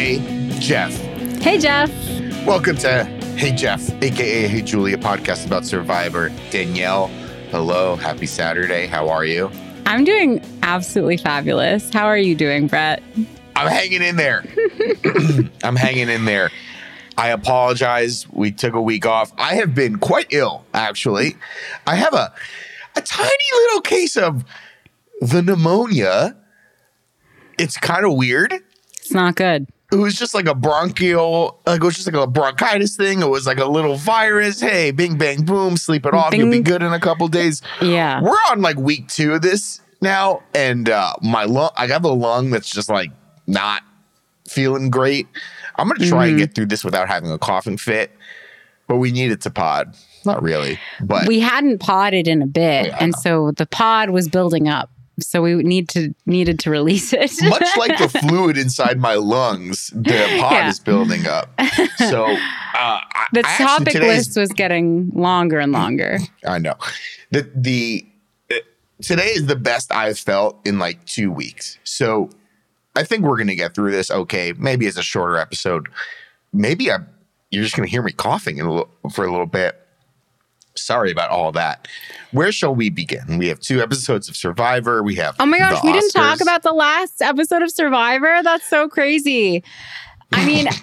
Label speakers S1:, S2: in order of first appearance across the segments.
S1: Hey, Jeff.
S2: Hey, Jeff.
S1: Welcome to Hey Jeff, aka Hey Julia, podcast about Survivor. Danielle, hello. Happy Saturday. How are you?
S2: I'm doing absolutely fabulous. How are you doing, Brett?
S1: I'm hanging in there. I'm hanging in there. I apologize. We took a week off. I have been quite ill, actually. I have a a tiny little case of the pneumonia. It's kind of weird.
S2: It's not good.
S1: It was just like a bronchial, like it was just like a bronchitis thing. It was like a little virus. Hey, bing, bang, boom, sleep it off. You'll be good in a couple days.
S2: Yeah.
S1: We're on like week two of this now, and uh, my lung, I have a lung that's just like not feeling great. I'm gonna try and
S2: Mhm.
S1: get through this without having a coughing fit, but we need it to pod. Not really, but
S2: We hadn't podded in a bit,
S1: Yeah.
S2: and so the pod was building up. So we need to needed to release it.
S1: much like the fluid inside my lungs, the pod
S2: Yeah.
S1: is building up. So uh,
S2: the
S1: I
S2: topic
S1: today's-
S2: list was getting longer and longer.
S1: I know. The the uh, today is the best I've felt in like two weeks. So I think we're gonna get through this okay. Maybe it's a shorter episode. Maybe I you're just gonna hear me coughing in a little, for a little bit. Sorry about all that. Where shall we begin? We have two episodes of Survivor. We have
S2: Oh my gosh, we didn't talk about the last episode of Survivor. That's so crazy. I mean,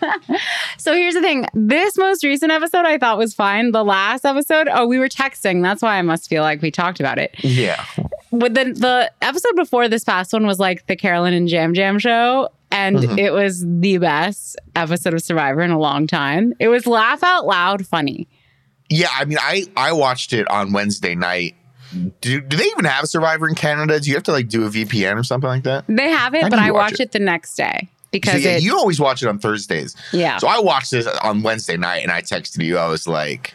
S2: so here's the thing. This most recent episode I thought was fine. The last episode, oh, we were texting. That's why I must feel like we talked about it.
S1: yeah.
S2: But the, the episode before this past one was like the Carolyn and Jam Jam show. And
S1: Mhm.
S2: it was the best episode of Survivor in a long time. It was laugh out loud funny.
S1: Yeah, I mean, I I watched it on Wednesday night. Do, do they even have Survivor in Canada? Do you have to like do a VPN or something like that?
S2: They have it,
S1: How
S2: but I
S1: watch it?
S2: it the next day
S1: So,
S2: because
S1: yeah,
S2: it,
S1: you always watch it on Thursdays.
S2: yeah.
S1: So I watched this on Wednesday night and I texted you. I was like,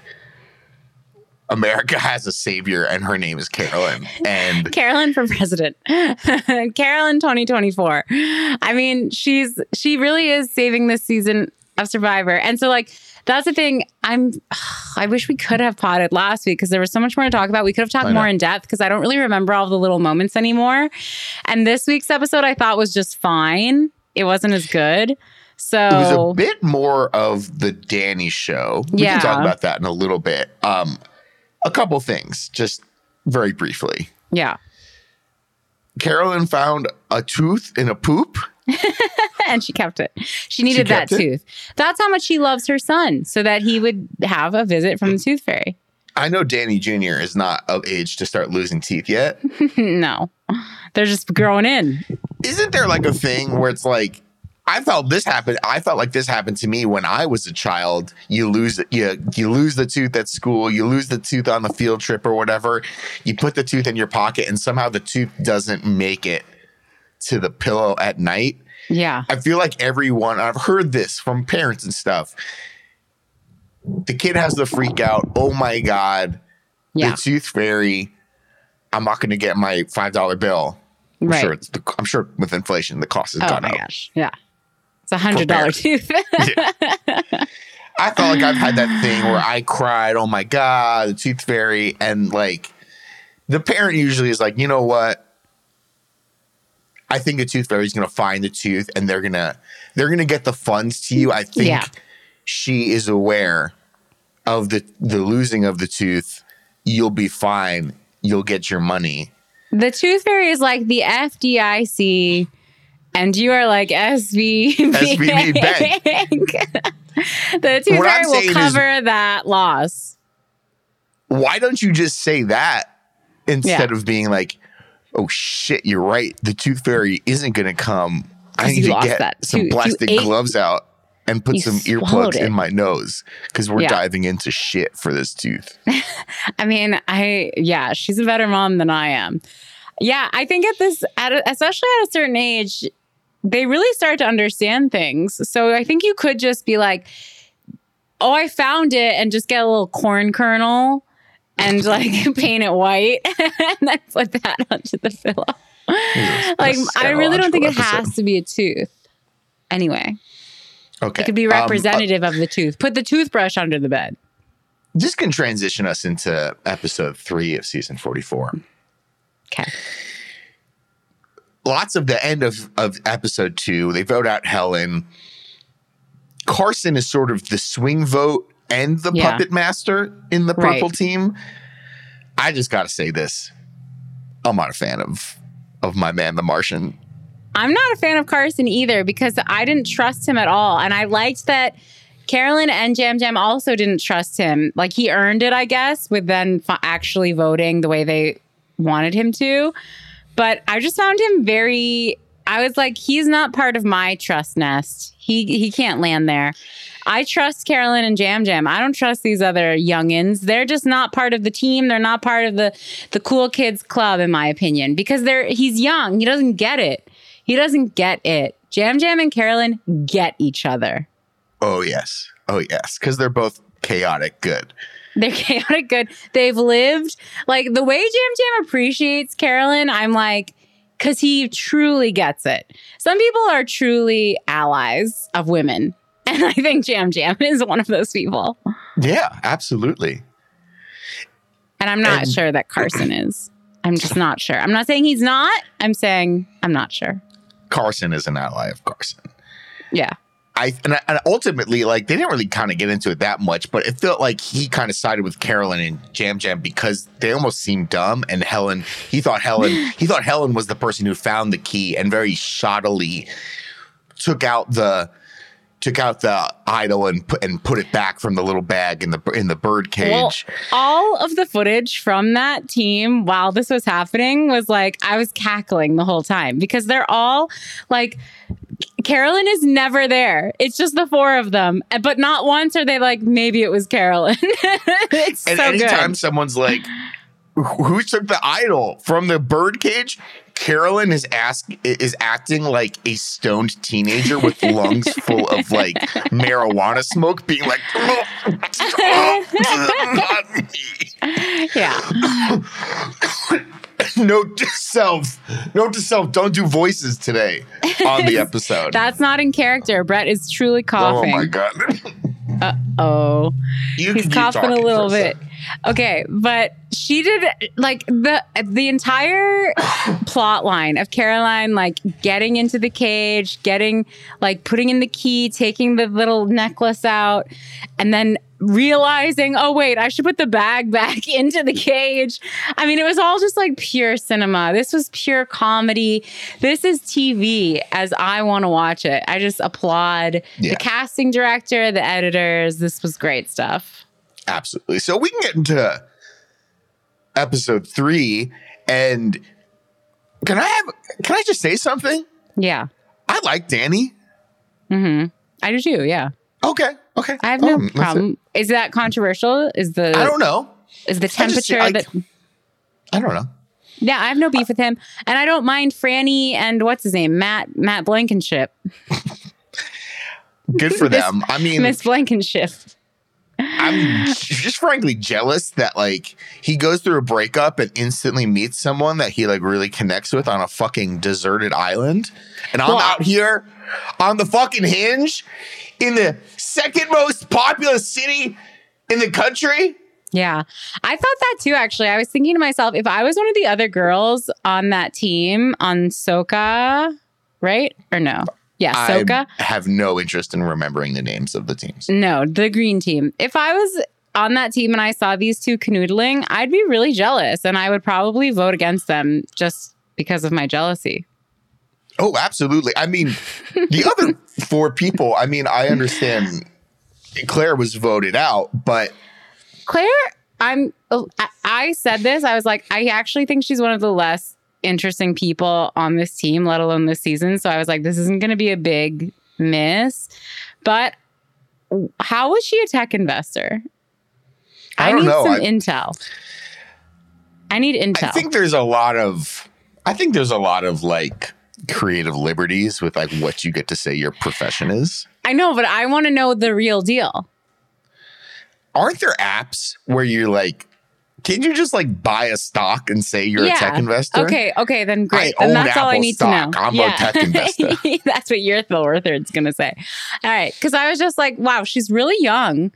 S1: America has a savior and her name is Carolyn. And
S2: Carolyn for president. Carolyn 2024. I mean, she's she really is saving this season of Survivor. And so like that's the thing. I'm I wish we could have potted last week because there was so much more to talk about. We could have talked more in depth because I don't really remember all the little moments anymore. And this week's episode I thought was just fine. It wasn't as good. So
S1: it was a bit more of the Danny show. We
S2: Yeah.
S1: can talk about that in a little bit. Um, a couple things, just very briefly.
S2: yeah.
S1: Carolyn found a tooth in a poop.
S2: and she kept it. She needed that
S1: it?
S2: tooth. That's how much she loves her son, so that he would have a visit from the tooth fairy.
S1: I know Danny Jr. is not of age to start losing teeth yet.
S2: no, they're just growing in.
S1: Isn't there like a thing where it's like I felt this happen. I felt like this happened to me when I was a child. You lose you you lose the tooth at school. You lose the tooth on the field trip or whatever. You put the tooth in your pocket, and somehow the tooth doesn't make it to the pillow at night.
S2: Yeah,
S1: I feel like everyone. I've heard this from parents and stuff. The kid has the freak out. Oh my god!
S2: yeah,
S1: The tooth fairy. I'm not going to get my five dollar bill. I'm
S2: right.
S1: sure it's the, I'm sure with inflation the cost has
S2: oh
S1: gone
S2: my gosh, yeah, it's a hundred dollar tooth.
S1: I felt like I've had that thing where I cried, oh my God, the tooth fairy. And like the parent usually is like, you know what? I think the tooth fairy is gonna find the tooth and they're gonna they're gonna get the funds to you. I think
S2: Yeah.
S1: she is aware of the the losing of the tooth. You'll be fine. You'll get your money.
S2: the tooth fairy is like the FDIC, and you are like SVB,
S1: SVB Bank.
S2: the tooth
S1: What I'm
S2: fairy will
S1: saying is-
S2: cover that loss.
S1: Why don't you just say that instead
S2: Yeah.
S1: of being like, oh shit, you're right. The tooth fairy isn't going to come. I need to get some. Plastic gloves out and put
S2: You
S1: some earplugs
S2: it.
S1: in my nose because we're
S2: Yeah.
S1: diving into shit for this tooth.
S2: I mean, I yeah, she's a better mom than I am. Yeah, I think at this, at a, especially at a certain age, they really start to understand things. So I think you could just be like, "Oh, I found it," and just get a little corn kernel and like paint it white, and then put that onto the pillow. like, I really don't think it
S1: Episode.
S2: has to be a tooth. Anyway,
S1: Okay.
S2: it could be
S1: Um, uh,
S2: representative of the tooth. Put the toothbrush under the bed.
S1: this can transition us into episode three of season 44.
S2: Okay.
S1: lots of the end of, of episode two, they vote out Helen. Carson is sort of the swing vote and the
S2: Yeah.
S1: puppet master in the
S2: Right.
S1: purple team. I just gotta say this. I'm not a fan of of my man, the Martian.
S2: I'm not a fan of Carson either because I didn't trust him at all. And I liked that Carolyn and Jam Jam also didn't trust him. Like he earned it, I guess, with then f- actually voting the way they wanted him to. But I just found him very. I was like, he's not part of my trust nest. He he can't land there. I trust Carolyn and Jam Jam. I don't trust these other youngins. They're just not part of the team. They're not part of the the cool kids club, in my opinion, because they're he's young. He doesn't get it. He doesn't get it. Jam Jam and Carolyn get each other.
S1: Oh yes. Oh yes. Because they're both chaotic good.
S2: They're chaotic good. They've lived like the way Jam Jam appreciates Carolyn. I'm like, because he truly gets it. Some people are truly allies of women. And I think Jam Jam is one of those people.
S1: Yeah, absolutely.
S2: And I'm not
S1: And-
S2: sure that Carson is. I'm just not sure. I'm not saying he's not. I'm saying I'm not sure.
S1: Carson is an ally of Carson.
S2: Yeah.
S1: I and, I- and ultimately, like they didn't really kind of get into it that much, but it felt like he kind of sided with Carolyn and Jam Jam because they almost seemed dumb. And Helen, he thought Helen, he thought Helen was the person who found the key and very shoddily took out the took out the idol and put and put it back from the little bag in the in the bird cage.
S2: Well, all of the footage from that team while this was happening was like I was cackling the whole time because they're all like Carolyn is never there. It's just the four of them. But not once are they like maybe it was Carolyn. it's
S1: and
S2: so
S1: anytime
S2: good.
S1: someone's like, "Who took the idol from the bird cage?" Carolyn is ask is acting like a stoned teenager with lungs full of like marijuana smoke, being like, "Not me."
S2: Yeah.
S1: Note to self, note to self, don't do voices today on the episode.
S2: That's not in character. Brett is truly coughing.
S1: oh my god,
S2: Uh
S1: oh.
S2: He's coughing a little bit. Okay, but she did like the the entire plot line of Carolyn like getting into the cage, getting like putting in the key, taking the little necklace out, and then realizing, oh wait, I should put the bag back into the cage. I mean, it was all just like pure cinema. This was pure comedy. This is TV as I want to watch it. I just applaud
S1: Yeah.
S2: the casting director, the editors. This was great stuff.
S1: Absolutely. So we can get into episode three, and can I have? Can I just say something?
S2: Yeah.
S1: I like Danny.
S2: Mm hmm I do too. Yeah.
S1: Okay. Okay.
S2: I have no
S1: Um,
S2: problem. Is that controversial? Is the
S1: I don't know.
S2: is the
S1: I just-
S2: temperature
S1: I-
S2: that
S1: I don't know.
S2: Yeah, I have no beef with him. And I don't mind Franny and what's his name? Matt Matt Blankenship.
S1: Good for them. I mean,
S2: Miss Blankenship.
S1: I'm just frankly jealous that like he goes through a breakup and instantly meets someone that he like really connects with on a fucking deserted island. And I'm
S2: Well,
S1: out here on the fucking hinge in the second most populous city in the country.
S2: Yeah. I thought that too, actually. I was thinking to myself, if I was one of the other girls on that team on Soka, right? Or no? Yeah, Soka.
S1: I have no interest in remembering the names of the teams.
S2: No, the green team. If I was on that team and I saw these two canoodling, I'd be really jealous and I would probably vote against them just because of my jealousy.
S1: Oh, absolutely. I mean, the other four people, I mean, I understand Claire was voted out, but
S2: Claire, I'm I- I said this, I was like, I actually think she's one of the less interesting people on this team, let alone this season. So I was like, this isn't gonna be a big miss. But how was she a tech investor?
S1: I don't
S2: need
S1: know.
S2: some
S1: I-
S2: intel. I need intel.
S1: I think there's a lot of I think there's a lot of like creative liberties with like what you get to say your profession is.
S2: I know, but I want to know the real deal.
S1: Aren't there apps where you're like can you just like buy a stock and say you're a tech investor?
S2: Okay, okay, then great.
S1: I
S2: and
S1: own
S2: that's all I need
S1: stock.
S2: to know.
S1: I'm a tech investor.
S2: that's what your Phil Worthard's gonna say. All right, because I was just like, wow, she's really young,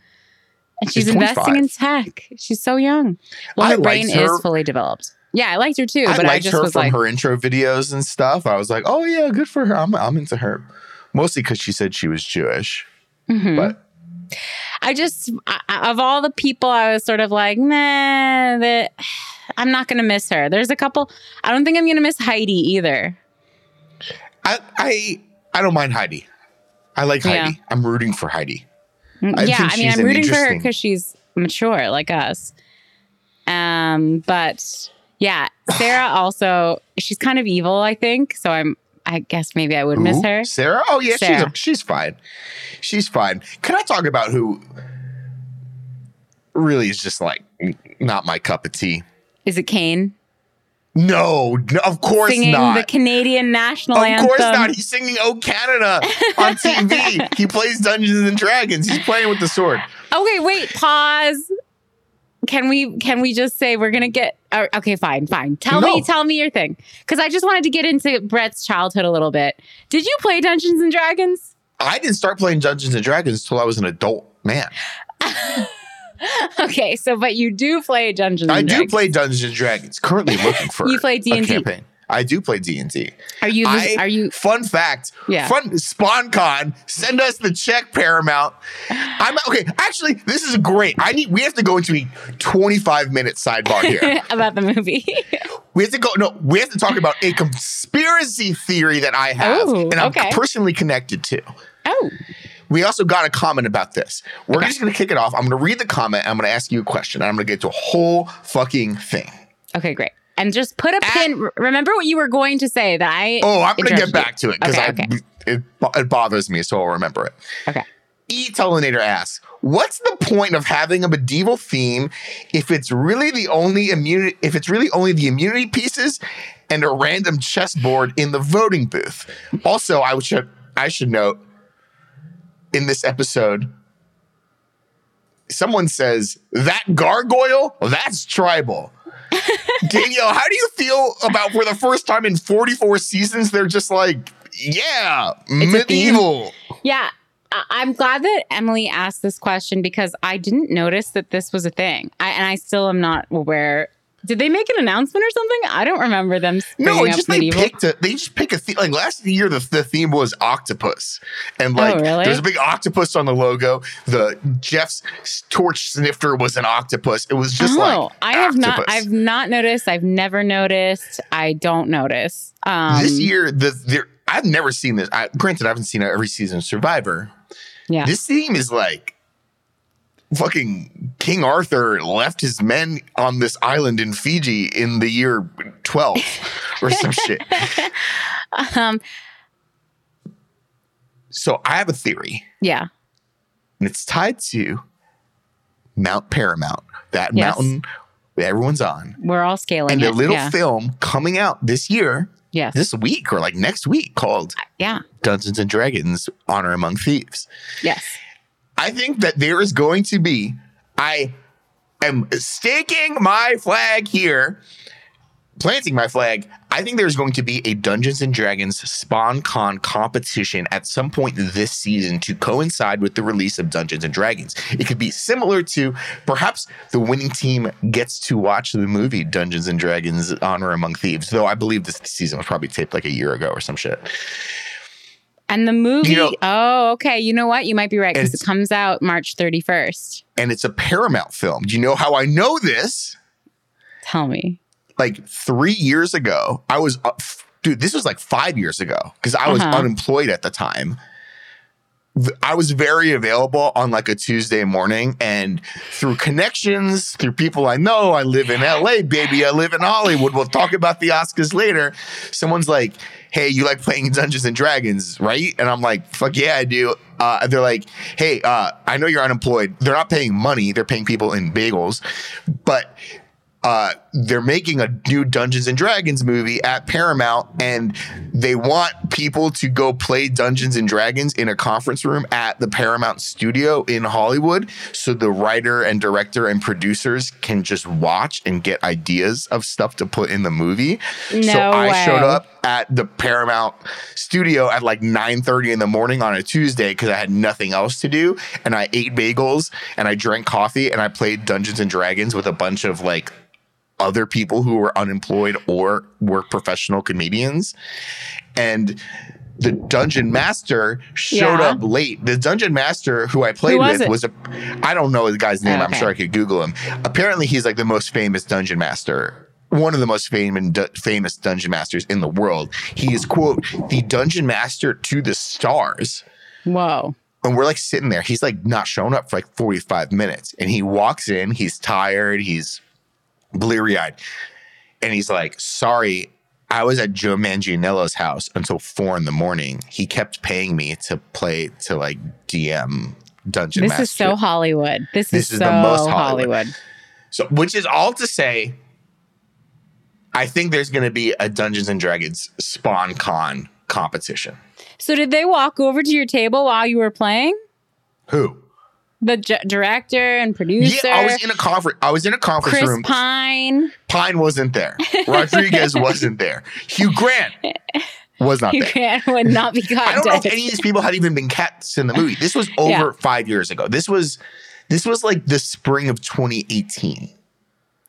S2: and she's,
S1: She's
S2: investing in tech. She's so young. Well,
S1: I
S2: her brain
S1: her.
S2: is fully developed. Yeah, I liked her too,
S1: I
S2: but I
S1: liked
S2: just
S1: her
S2: was
S1: from
S2: like,
S1: her intro videos and stuff. I was like, oh yeah, good for her. I'm I'm into her. Mostly because she said she was Jewish,
S2: mhm.
S1: but
S2: I just I, of all the people, I was sort of like, nah, that I'm not gonna miss her. There's a couple. I don't think I'm gonna miss Heidi either.
S1: I I I don't mind Heidi. I like
S2: Yeah.
S1: Heidi. I'm rooting for Heidi.
S2: Mm,
S1: I
S2: yeah, I mean, I'm rooting for her because she's mature like us. Um, but yeah, Sarah also she's kind of evil, I think. So I'm. I guess maybe I would miss her.
S1: Sarah? Oh yeah, she's a, she's fine. She's fine. Can I talk about who really is just like not my cup of tea?
S2: Is it Kane
S1: No, no of course
S2: singing
S1: not.
S2: the Canadian national
S1: of
S2: anthem?
S1: course not. He's singing "Oh Canada" on TV. he plays Dungeons and Dragons. He's playing with the sword.
S2: Okay, wait, pause. Can we can we just say we're gonna get uh, okay? Fine, fine. Tell
S1: No.
S2: me, tell me your thing, because I just wanted to get into Brett's childhood a little bit. Did you play Dungeons and Dragons?
S1: I didn't start playing Dungeons and Dragons until I was an adult man.
S2: okay, so but you do play Dungeons.
S1: I
S2: and
S1: do play Dungeons and Dragons. Currently looking for
S2: You play D&D.
S1: campaign. I do play D and D.
S2: Are you?
S1: I-
S2: are you?
S1: Fun fact.
S2: Yeah.
S1: Fun spon-con. Send us the check, Paramount. I'm okay. Actually, this is great. I need. We have to go into a 25 minute sidebar here.
S2: about the movie.
S1: we have to go. No, we have to talk about a conspiracy theory that I have,
S2: Ooh,
S1: and I'm
S2: okay.
S1: personally connected to.
S2: oh,
S1: We also got a comment about this. We're just going to kick it off. I'm going to read the comment. I'm going to ask you a question. And I'm going to get to a whole fucking thing.
S2: okay, great. And just put a ah. pin. Remember what you were going to say that I.
S1: Oh, I'm going to get back to it because
S2: Okay, okay.
S1: it, it bothers me, so I'll remember it.
S2: Okay.
S1: E Telinator asks, "What's the point of having a medieval theme if it's really the only immunity? If it's really only the immunity pieces and a random chessboard in the voting booth?" Also, I should I should note in this episode, someone says that gargoyle that's tribal. Danielle, how do you feel about for the first time in 44 seasons? They're just like, yeah,
S2: theme.
S1: medieval.
S2: Yeah. I'm glad that Emily asked this question because I didn't notice that this was a thing. I, and I still am not aware. Did they make an announcement or something? I don't remember them
S1: No, it's just they picked a, they just pick a theme. Like last year, the, the theme was octopus, and like
S2: Oh, really?
S1: there's a big octopus on the logo. The Jeff's torch snifter was an octopus. It was just
S2: oh,
S1: like
S2: I have not. I've not noticed. I've never noticed. I don't notice. Um,
S1: this year, the there I've never seen this. I, granted, I haven't seen every season of Survivor.
S2: Yeah.
S1: This theme is like fucking King Arthur left his men on this island in Fiji in the year 12 or some shit.
S2: um,
S1: So I have a theory.
S2: yeah.
S1: and it's tied to Mount Paramount, that
S2: Yes.
S1: mountain that everyone's on,
S2: We're all scaling
S1: and
S2: it.
S1: a little
S2: yeah.
S1: film coming out this year,
S2: yes.
S1: this week or like next week called
S2: yeah.
S1: Dungeons and Dragons: Honor Among Thieves.
S2: Yes.
S1: I think that there is going to be. I am staking my flag here. Planting my flag, I think there's going to be a Dungeons and Dragons spon-con competition at some point this season to coincide with the release of Dungeons and Dragons. It could be similar to perhaps the winning team gets to watch the movie Dungeons and Dragons Honor Among Thieves, though I believe this season was probably taped like a year ago or some shit.
S2: And the movie.
S1: You know-
S2: oh, okay. You know what? You might be right because it comes out March 31st.
S1: And it's a Paramount film. Do you know how I know this?
S2: Tell me.
S1: like three years ago, I was, uh, f- dude, this was like five years ago because I was
S2: Uh-huh.
S1: unemployed at the time. I was very available on like a Tuesday morning and through connections, through people I know, I live in LA, baby. I live in Hollywood. We'll talk about the Oscars later. Someone's like, hey, you like playing Dungeons and Dragons, right? And I'm like, fuck yeah, I do. Uh, they're like, hey, uh, I know you're unemployed. They're not paying money, they're paying people in bagels. But uh, they're making a new Dungeons and Dragons movie at Paramount, and they want people to go play Dungeons and Dragons in a conference room at the Paramount studio in Hollywood, so the writer and director and producers can just watch and get ideas of stuff to put in the movie.
S2: No so
S1: I showed up at the Paramount studio at like 9:30 in the morning on a Tuesday because I had nothing else to do and I ate bagels and I drank coffee and I played Dungeons and Dragons with a bunch of like other people who were unemployed or were professional comedians. And the dungeon master showed
S2: Yeah.
S1: up late. The dungeon master who I played
S2: Who was
S1: with
S2: it?
S1: was a I don't know the guy's name. Oh,
S2: I'm
S1: sure I could Google him. Apparently, he's like the most famous dungeon master. One of the most famous famous dungeon masters in the world. He is quote the dungeon master to the stars.
S2: Whoa.
S1: And we're like sitting there. He's like not showing up for like 45 minutes. And he walks in, he's tired, he's bleary eyed. And he's like, sorry, I was at Joe Manganiello's house until four in the morning. He kept paying me to play to like DM Dungeon
S2: This
S1: Master.
S2: is so Hollywood. This,
S1: This
S2: is,
S1: is
S2: so
S1: the most
S2: Hollywood.
S1: Hollywood. So, which is all to say, I think there's going to be a Dungeons and Dragons spon-con competition.
S2: So did they walk over to your table while you were playing?
S1: Who?
S2: The j- director and producer,
S1: Yeah, I was in a conference. I was in a conference
S2: Chris
S1: room.
S2: Pine.
S1: Pine wasn't there. Rodriguez wasn't there. Hugh Grant was not
S2: You
S1: there.
S2: can't would not be
S1: I don't know if any of these people had even been cats in the movie. This was over
S2: Yeah.
S1: five years ago. This was this was like the spring of 2018.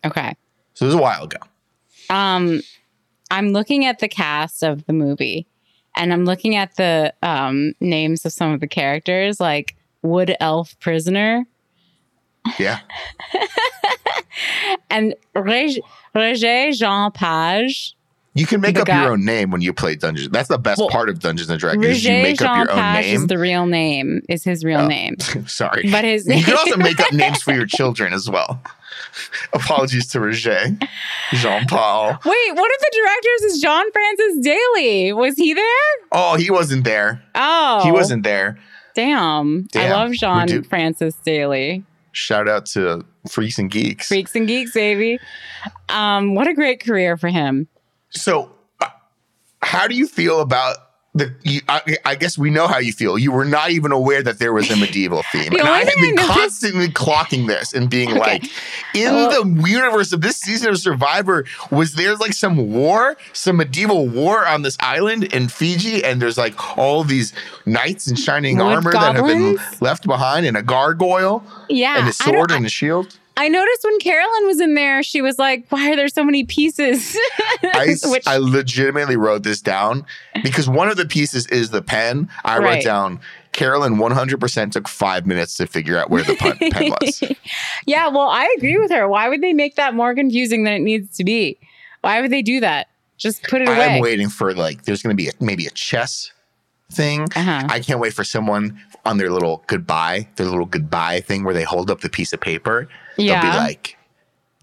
S2: Okay.
S1: So it was a while ago.
S2: Um, I'm looking at the cast of the movie, and I'm looking at the um names of some of the characters, like Wood Elf Prisoner
S1: Yeah.
S2: and Reg- Roger Jean Page.
S1: You can make up
S2: guy-
S1: your own name when you play Dungeons. That's the best
S2: Well,
S1: part of Dungeons and Dragons. you make up
S2: Jean
S1: your own
S2: Page is the real name. Is his real
S1: Oh.
S2: name?
S1: Sorry.
S2: But his name.
S1: you can also make up names for your children as well. Apologies to Roger, Jean Paul.
S2: Wait, one of the directors is John Francis Daley. Was he there?
S1: Oh, he wasn't there.
S2: Oh,
S1: He wasn't there.
S2: Damn. I love John Francis Daley.
S1: Shout out to Freaks and Geeks.
S2: Freaks and Geeks, baby. Um, what a great career for him.
S1: So, uh, how do you feel about the? You, I, I guess we know how you feel. You were not even aware that there was a medieval theme,
S2: The
S1: and I have been constantly clocking this and being
S2: Okay.
S1: like, in
S2: Well-
S1: the universe of this season of Survivor, was there like some war, some medieval war on this island in Fiji, and there's like all these knights in shining armor that have been left behind, and a gargoyle,
S2: Yeah.
S1: and a sword and a shield.
S2: I noticed when Carolyn was in there, she was like, Why are there so many pieces?
S1: I,
S2: Which-
S1: I legitimately wrote this down because one of the pieces is the pen. I wrote down Carolyn 100% took five minutes to figure out where the pen, pen was.
S2: yeah, well, I agree with her. Why would they make that more confusing than it needs to be? Why would they do that? Just put it
S1: I am waiting for like, there's going to be a, maybe a chess thing.
S2: Uh-huh.
S1: I can't wait for someone on their little goodbye, their little goodbye thing where they hold up the piece of paper. They'll
S2: Yeah.
S1: be like,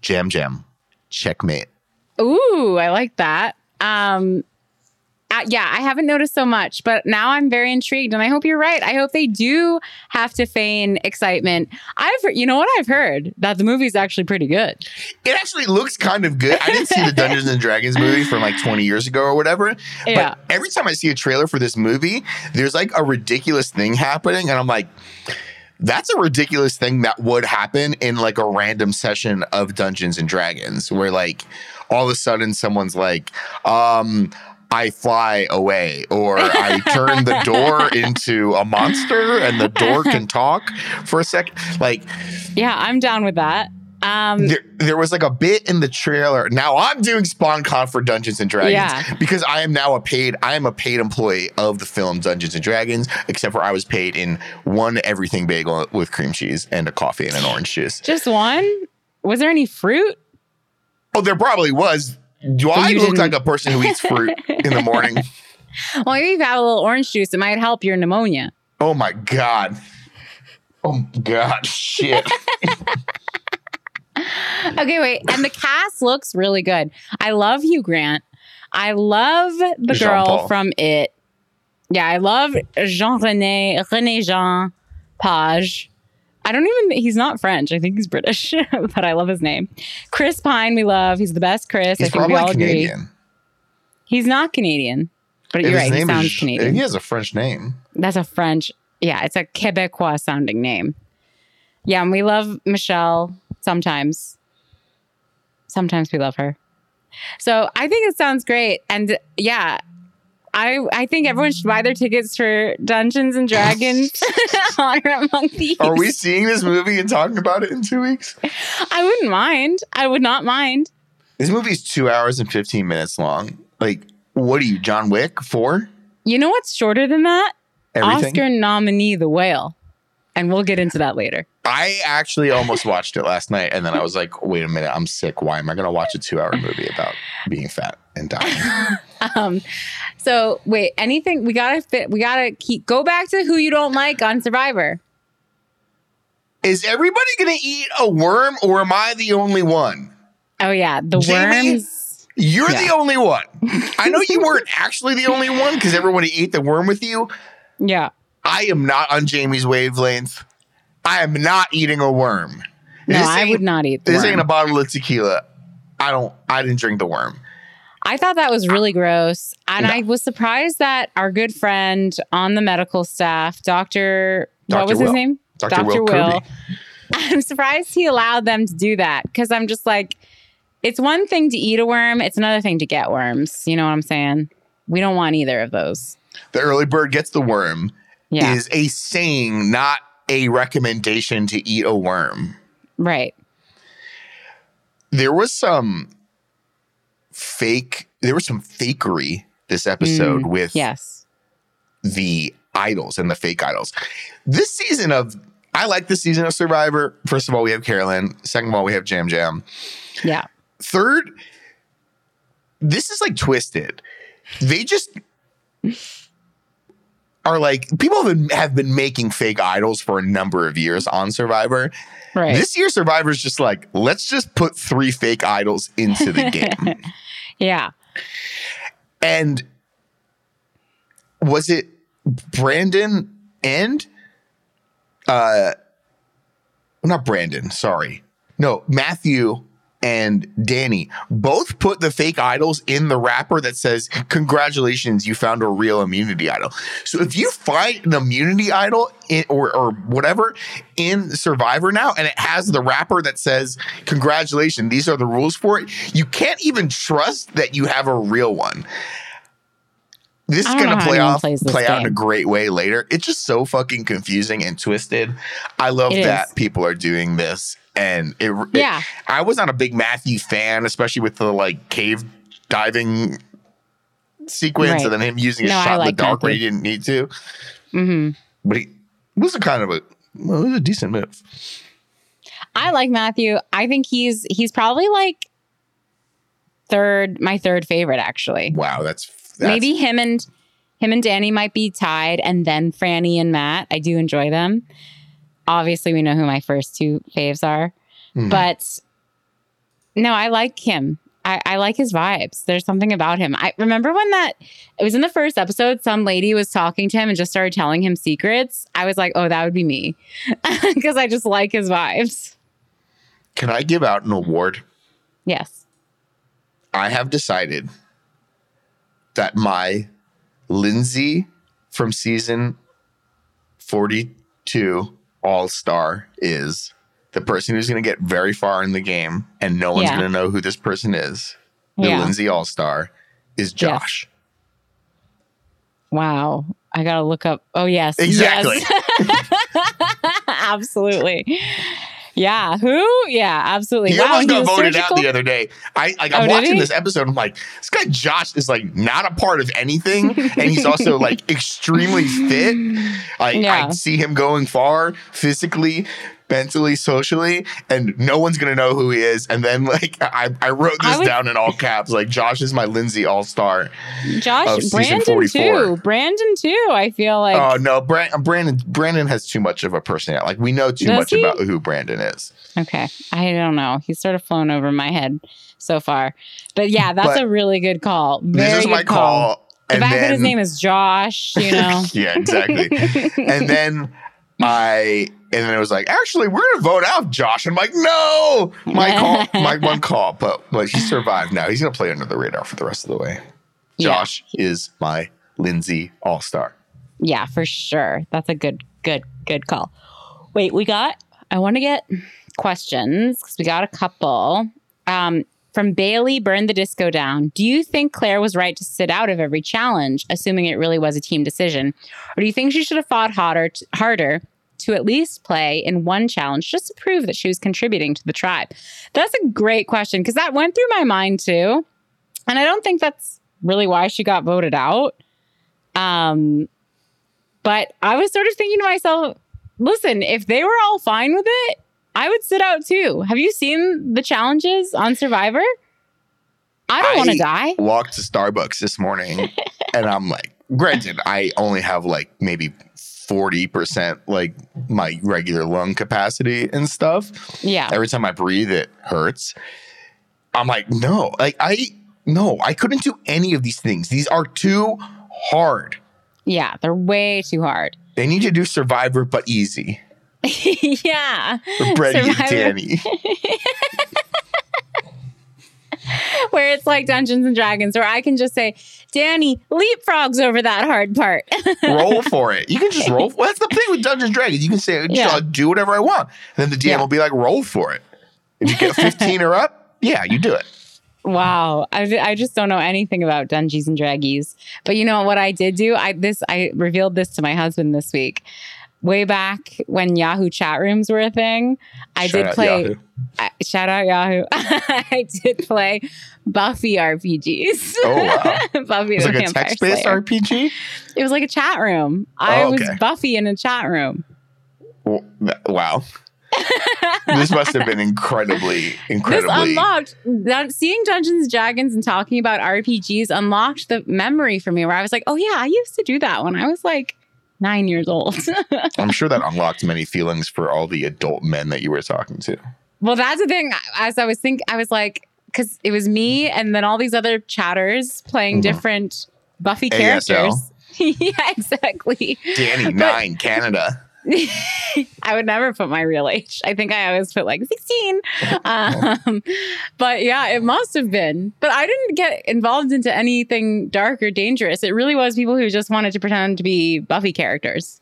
S1: jam, jam, checkmate.
S2: Ooh, I like that. Um, uh, yeah, I haven't noticed so much, but now I'm very intrigued, and I hope you're right. I hope they do have to feign excitement. I've, heard- you know what I've heard that the movie's actually pretty good.
S1: It actually looks kind of good. I didn't see the Dungeons and Dragons movie from like 20 years ago or whatever.
S2: Yeah.
S1: But every time I see a trailer for this movie, there's like a ridiculous thing happening. And I'm like, that's a ridiculous thing that would happen in like a random session of Dungeons and Dragons where like all of a sudden someone's like, um, I fly away, or I turn the door into a monster and the door can talk for a second. Like,
S2: Yeah, I'm down with that. Um,
S1: there, there was like a bit in the trailer. Now I'm doing spon-con for Dungeons and Dragons
S2: Yeah.
S1: because I am now a paid. I am a paid employee of the film Dungeons and Dragons. Except for I was paid in one everything bagel with cream cheese and a coffee and an orange juice.
S2: just one. Was there any fruit?
S1: Oh, there probably was. Do I look
S2: didn't-
S1: like a person who eats fruit in the morning?
S2: Well, maybe you have a little orange juice, it might help your pneumonia.
S1: Oh my god. Oh my god. Shit.
S2: Okay, wait. And the cast looks really good. I love Hugh Grant. I love the
S1: Jean
S2: girl
S1: Paul.
S2: from It. Yeah, I love Jean Rene Rene Jean Page. I don't even. He's not French. I think he's British, but I love his name. Chris Pine, we love. He's the best. Chris.
S1: He's
S2: I think we all
S1: probably
S2: agree.
S1: Canadian.
S2: He's not Canadian, but
S1: If
S2: you're right. He
S1: name
S2: sounds
S1: is-
S2: Canadian.
S1: He has a French name.
S2: That's a French. Yeah, it's a Quebecois sounding name. Yeah, and we love Michelle sometimes. Sometimes we love her. So I think it sounds great. And yeah, I I think everyone should buy their tickets for Dungeons and Dragons Honor Among Thieves.
S1: Are we seeing this movie and talking about it in two weeks?
S2: I wouldn't mind. I would not mind.
S1: This movie's two hours and 15 minutes long. Like, what are you, John Wick? Four?
S2: You know what's shorter than that?
S1: Everything?
S2: Oscar nominee The Whale. And we'll get into that later.
S1: I actually almost watched it last night and then I was like, wait a minute, I'm sick. Why am I going to watch a two hour movie about being fat and dying?
S2: Um, so wait, anything we gotta fit we gotta keep go back to who you don't like on Survivor.
S1: Is everybody going to eat a worm or am I the only one?
S2: Oh yeah, the
S1: Jamie?
S2: worms.
S1: You're
S2: Yeah.
S1: the only one. I know you weren't actually the only one because everybody ate the worm with you.
S2: Yeah.
S1: I am not on Jamie's wavelength. I am not eating a worm.
S2: No, I would not eat the
S1: This
S2: worm.
S1: ain't a bottle of tequila. I don't. I didn't drink the worm.
S2: I thought that was really gross. And
S1: No.
S2: I was surprised that our good friend on the medical staff, Dr. What was his name?
S1: Dr. Will Kirby.
S2: I'm surprised he allowed them to do that because I'm just like, it's one thing to eat a worm, it's another thing to get worms. You know what I'm saying? We don't want either of those.
S1: The early bird gets the worm
S2: Yeah.
S1: is a saying, not a recommendation to eat a worm.
S2: right.
S1: There was some fake. There was some fakery this episode
S2: Mm,
S1: with
S2: Yes.
S1: the idols and the fake idols. This season of I like this season of Survivor. First of all, we have Carolyn. Second of all, we have Jam Jam.
S2: Yeah.
S1: Third, this is like twisted. They just are like people have been, have been making fake idols for a number of years on Survivor.
S2: Right.
S1: This year, Survivor's just like let's just put three fake idols into the game.
S2: yeah.
S1: and was it Brandon and uh not Brandon, sorry. No, Matthew and Danny both put the fake idols in the wrapper that says, Congratulations, you found a real immunity idol. So if you find an immunity idol in, or, or whatever in Survivor now and it has the wrapper that says, Congratulations, these are the rules for it, you can't even trust that you have a real one. This is going to play off, play out in a great way later. It's just so fucking confusing and twisted. I love
S2: It
S1: that
S2: is.
S1: people are doing this, and it, it-
S2: Yeah.
S1: I was not a big Matthew fan, especially with the like cave diving sequence,
S2: Right.
S1: and then him using a
S2: No,
S1: shot in the dark where he didn't need to.
S2: hmm
S1: But he was a kind of a well, it was a decent move.
S2: I like Matthew. I think he's he's probably like third, my third favorite actually.
S1: Wow, that's, that's
S2: Maybe him and him and Danny might be tied, and then Franny and Matt. I do enjoy them. Obviously, we know who my first two faves are,
S1: Mhm.
S2: but no, I like him. I, I like his vibes. There's something about him. I remember when that it was in the first episode, some lady was talking to him and just started telling him secrets. I was like, oh, that would be me. Because I just like his vibes.
S1: Can I give out an award?
S2: Yes.
S1: I have decided that my Lindsay from season 42 All Star is the person who's going to get very far in the game and no one's
S2: Yeah.
S1: going to know who this person is. The
S2: Yeah.
S1: Lindsay All Star is Josh.
S2: Wow. I gotta look up. Oh yes.
S1: Exactly.
S2: Yes. absolutely. Yeah. Who? Yeah, absolutely.
S1: He
S2: wow.
S1: almost got voted out the other day. I like
S2: Oh,
S1: I'm
S2: did
S1: watching this episode. I'm like, this guy Josh is like not a part of anything, and he's also like extremely fit. Like
S2: Yeah.
S1: I see him going far physically, mentally, socially, and no one's gonna know who he is. And then like I, I wrote
S2: I
S1: this
S2: would-
S1: down in all caps. Like Josh is my Lindsay All Star.
S2: Josh, Brandon
S1: 44.
S2: too. Brandon too. I feel like
S1: Oh no, Brand- Brandon Brandon has too much of a personality. Like we know too
S2: Does
S1: much
S2: he?
S1: about who Brandon is.
S2: okay. I don't know. He's sort of flown over my head so far. But yeah, that's
S1: But
S2: a really good call. Very
S1: this is my call.
S2: The
S1: and
S2: fact that his name is Josh, you know.
S1: yeah, exactly. and then I and then it was like, actually, we're gonna vote out Josh. I'm like, no, my call, my one call, but but he survived. Now he's gonna play under the radar for the rest of the way.
S2: Yeah.
S1: Josh is my Lindsay All Star.
S2: Yeah, for sure. That's a good, good, good call. Wait, we got, I want to get questions because we got a couple. Um, from Bailey, Burn the Disco Down. Do you think Claire was right to sit out of every challenge, assuming it really was a team decision? Or do you think she should have fought harder, harder to at least play in one challenge just to prove that she was contributing to the tribe? That's a great question because that went through my mind too. And I don't think that's really why she got voted out. Um, but I was sort of thinking to myself, listen, if they were all fine with it, I would sit out too. Have you seen the challenges on Survivor? I don't want to die.
S1: Walked to Starbucks this morning and I'm like, granted, I only have like maybe 40% like my regular lung capacity and stuff.
S2: Yeah.
S1: Every time I breathe, it hurts. I'm like, no, like I, no, I couldn't do any of these things. These are too hard.
S2: Yeah, they're way too hard.
S1: They need to do Survivor, but easy.
S2: yeah.
S1: Brady and Danny.
S2: Where it's like Dungeons and Dragons, where I can just say, Danny, leapfrogs over that hard part.
S1: roll for it. You can just roll. Well, that's the thing with Dungeons and Dragons. You can say,
S2: Yeah.
S1: I'll do whatever I want. And then the DM
S2: Yeah.
S1: will be like, roll for it. If you get 15 or up, yeah, you do it.
S2: Wow, I, I just don't know anything about Dungeons and Draggies. But you know what I did do? I this I revealed this to my husband this week. Way back when Yahoo chat rooms were a thing, I
S1: Shout
S2: did play. I, shout out Yahoo! I did play Buffy RPGs.
S1: Oh, wow.
S2: Buffy
S1: It's
S2: the
S1: like a text based
S2: Slayer.
S1: RPG.
S2: It was like a chat room. Oh, I
S1: Oh,
S2: was
S1: okay.
S2: Buffy in a chat room.
S1: Wow. this must have been incredibly, incredibly.
S2: This unlocked that seeing Dungeons and Dragons and talking about RPGs unlocked the memory for me where I was like, oh yeah, I used to do that when I was like nine years old.
S1: I'm sure that unlocked many feelings for all the adult men that you were talking to.
S2: well, that's the thing. As I was thinking, I was like, because it was me and then all these other chatters playing
S1: Mhm.
S2: different Buffy characters. yeah, exactly.
S1: Danny, nine, Canada.
S2: I would never put my real age. I think I always put like 16. Um, but yeah, it must have been. But I didn't get involved into anything dark or dangerous. It really was people who just wanted to pretend to be Buffy characters.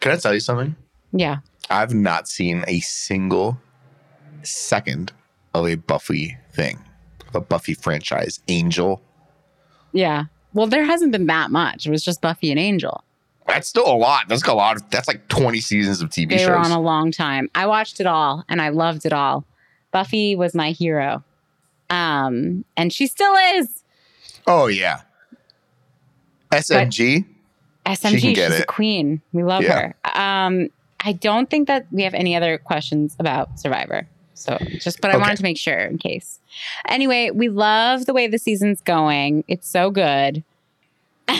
S1: Can I tell you something?
S2: Yeah.
S1: I've not seen a single second of a Buffy thing, a Buffy franchise. Angel.
S2: Yeah. Well, there hasn't been that much. It was just Buffy and Angel.
S1: That's still a lot. That's a lot. Of, that's like 20 seasons of TV
S2: They
S1: shows.
S2: were on a long time. I watched it all and I loved it all. Buffy was my hero. Um, and she still is.
S1: oh, yeah. SMG.
S2: SMG,
S1: can get
S2: she's a
S1: it.
S2: queen. We love
S1: Yeah.
S2: her. Um, I don't think that we have any other questions about Survivor. So just, but I
S1: Okay.
S2: wanted to make sure in case. Anyway, we love the way the season's going. It's so good.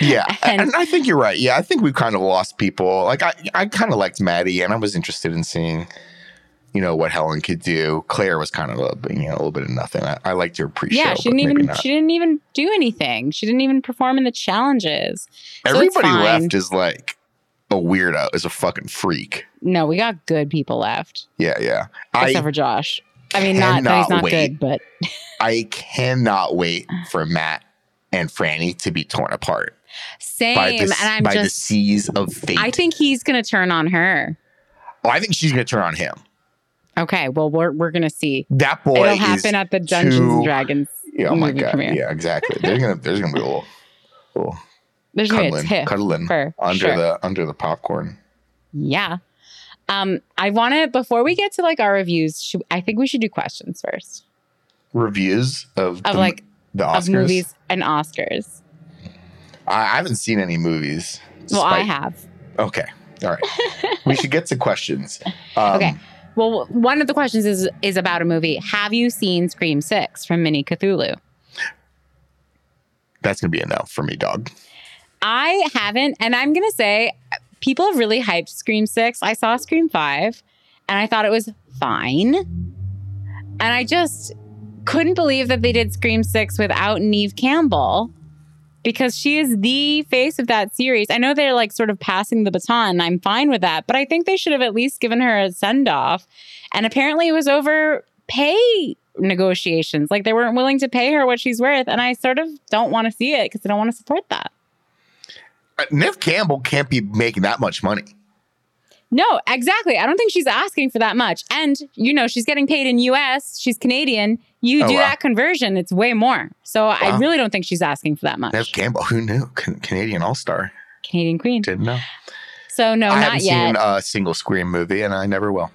S1: Yeah,
S2: And-
S1: and, I think you're right. Yeah, I think we've kind of lost people. Like I, I kind of liked Maddie, and I was interested in seeing, you know, what Helen could do. Claire was kind of a, you know, a little bit of nothing. I, I liked her pre-show.
S2: yeah, she didn't even
S1: not.
S2: she didn't even do anything. She didn't even perform in the challenges. so
S1: Everybody left is like a weirdo, is a fucking freak.
S2: No, we got good people left,
S1: Yeah, yeah.
S2: except
S1: I
S2: for Josh. I mean, not that he's not
S1: wait.
S2: good, but
S1: I cannot wait for Matt and Franny to be torn apart
S2: same.
S1: by the
S2: and I'm
S1: by the
S2: just,
S1: seas of fate.
S2: I think he's gonna turn on her.
S1: oh, I think she's gonna turn on him.
S2: Okay, well, we're we're gonna see.
S1: That boy
S2: It'll happen at the Dungeons
S1: too-
S2: and Dragons.
S1: Oh my god!
S2: premiere.
S1: Yeah, exactly. There's gonna there's gonna be a little, little
S2: There's gonna be a
S1: cuddling,
S2: tiff
S1: cuddling under
S2: sure.
S1: the under the popcorn.
S2: Yeah. Um, I want to before we get to like our reviews. Should, I think we should do questions first
S1: Reviews of,
S2: of
S1: the,
S2: like
S1: the Oscars.
S2: of movies and Oscars.
S1: I, haven't seen any movies.
S2: Well, I have.
S1: Okay, all right. we should get to questions. Um,
S2: Okay. Well, one of the questions is is about a movie. Have you seen Scream Six from Mini Cthulhu?
S1: that's gonna be a no for me, dog.
S2: I haven't, and I'm gonna say people have really hyped Scream Six. I saw Scream Five, and I thought it was fine, and I just couldn't believe that they did Scream Six without Neve Campbell because she is the face of that series. I know they're like sort of passing the baton. I'm fine with that, but I think they should have at least given her a send off. And apparently, it was over pay negotiations. Like they weren't willing to pay her what she's worth, and I sort of don't want to see it because I don't want to support that.
S1: Uh, Neve Campbell can't be making that much money.
S2: No, exactly. I don't think she's asking for that much. And, you know, she's getting paid in US. She's Canadian. You
S1: Oh,
S2: do
S1: wow.
S2: that conversion, it's way more. So I really don't think she's asking for that much.
S1: Neve Campbell, who knew? Can- Canadian All Star.
S2: Canadian Queen.
S1: Didn't know.
S2: So no,
S1: I
S2: not
S1: haven't
S2: yet.
S1: seen a single Scream movie, and I never will.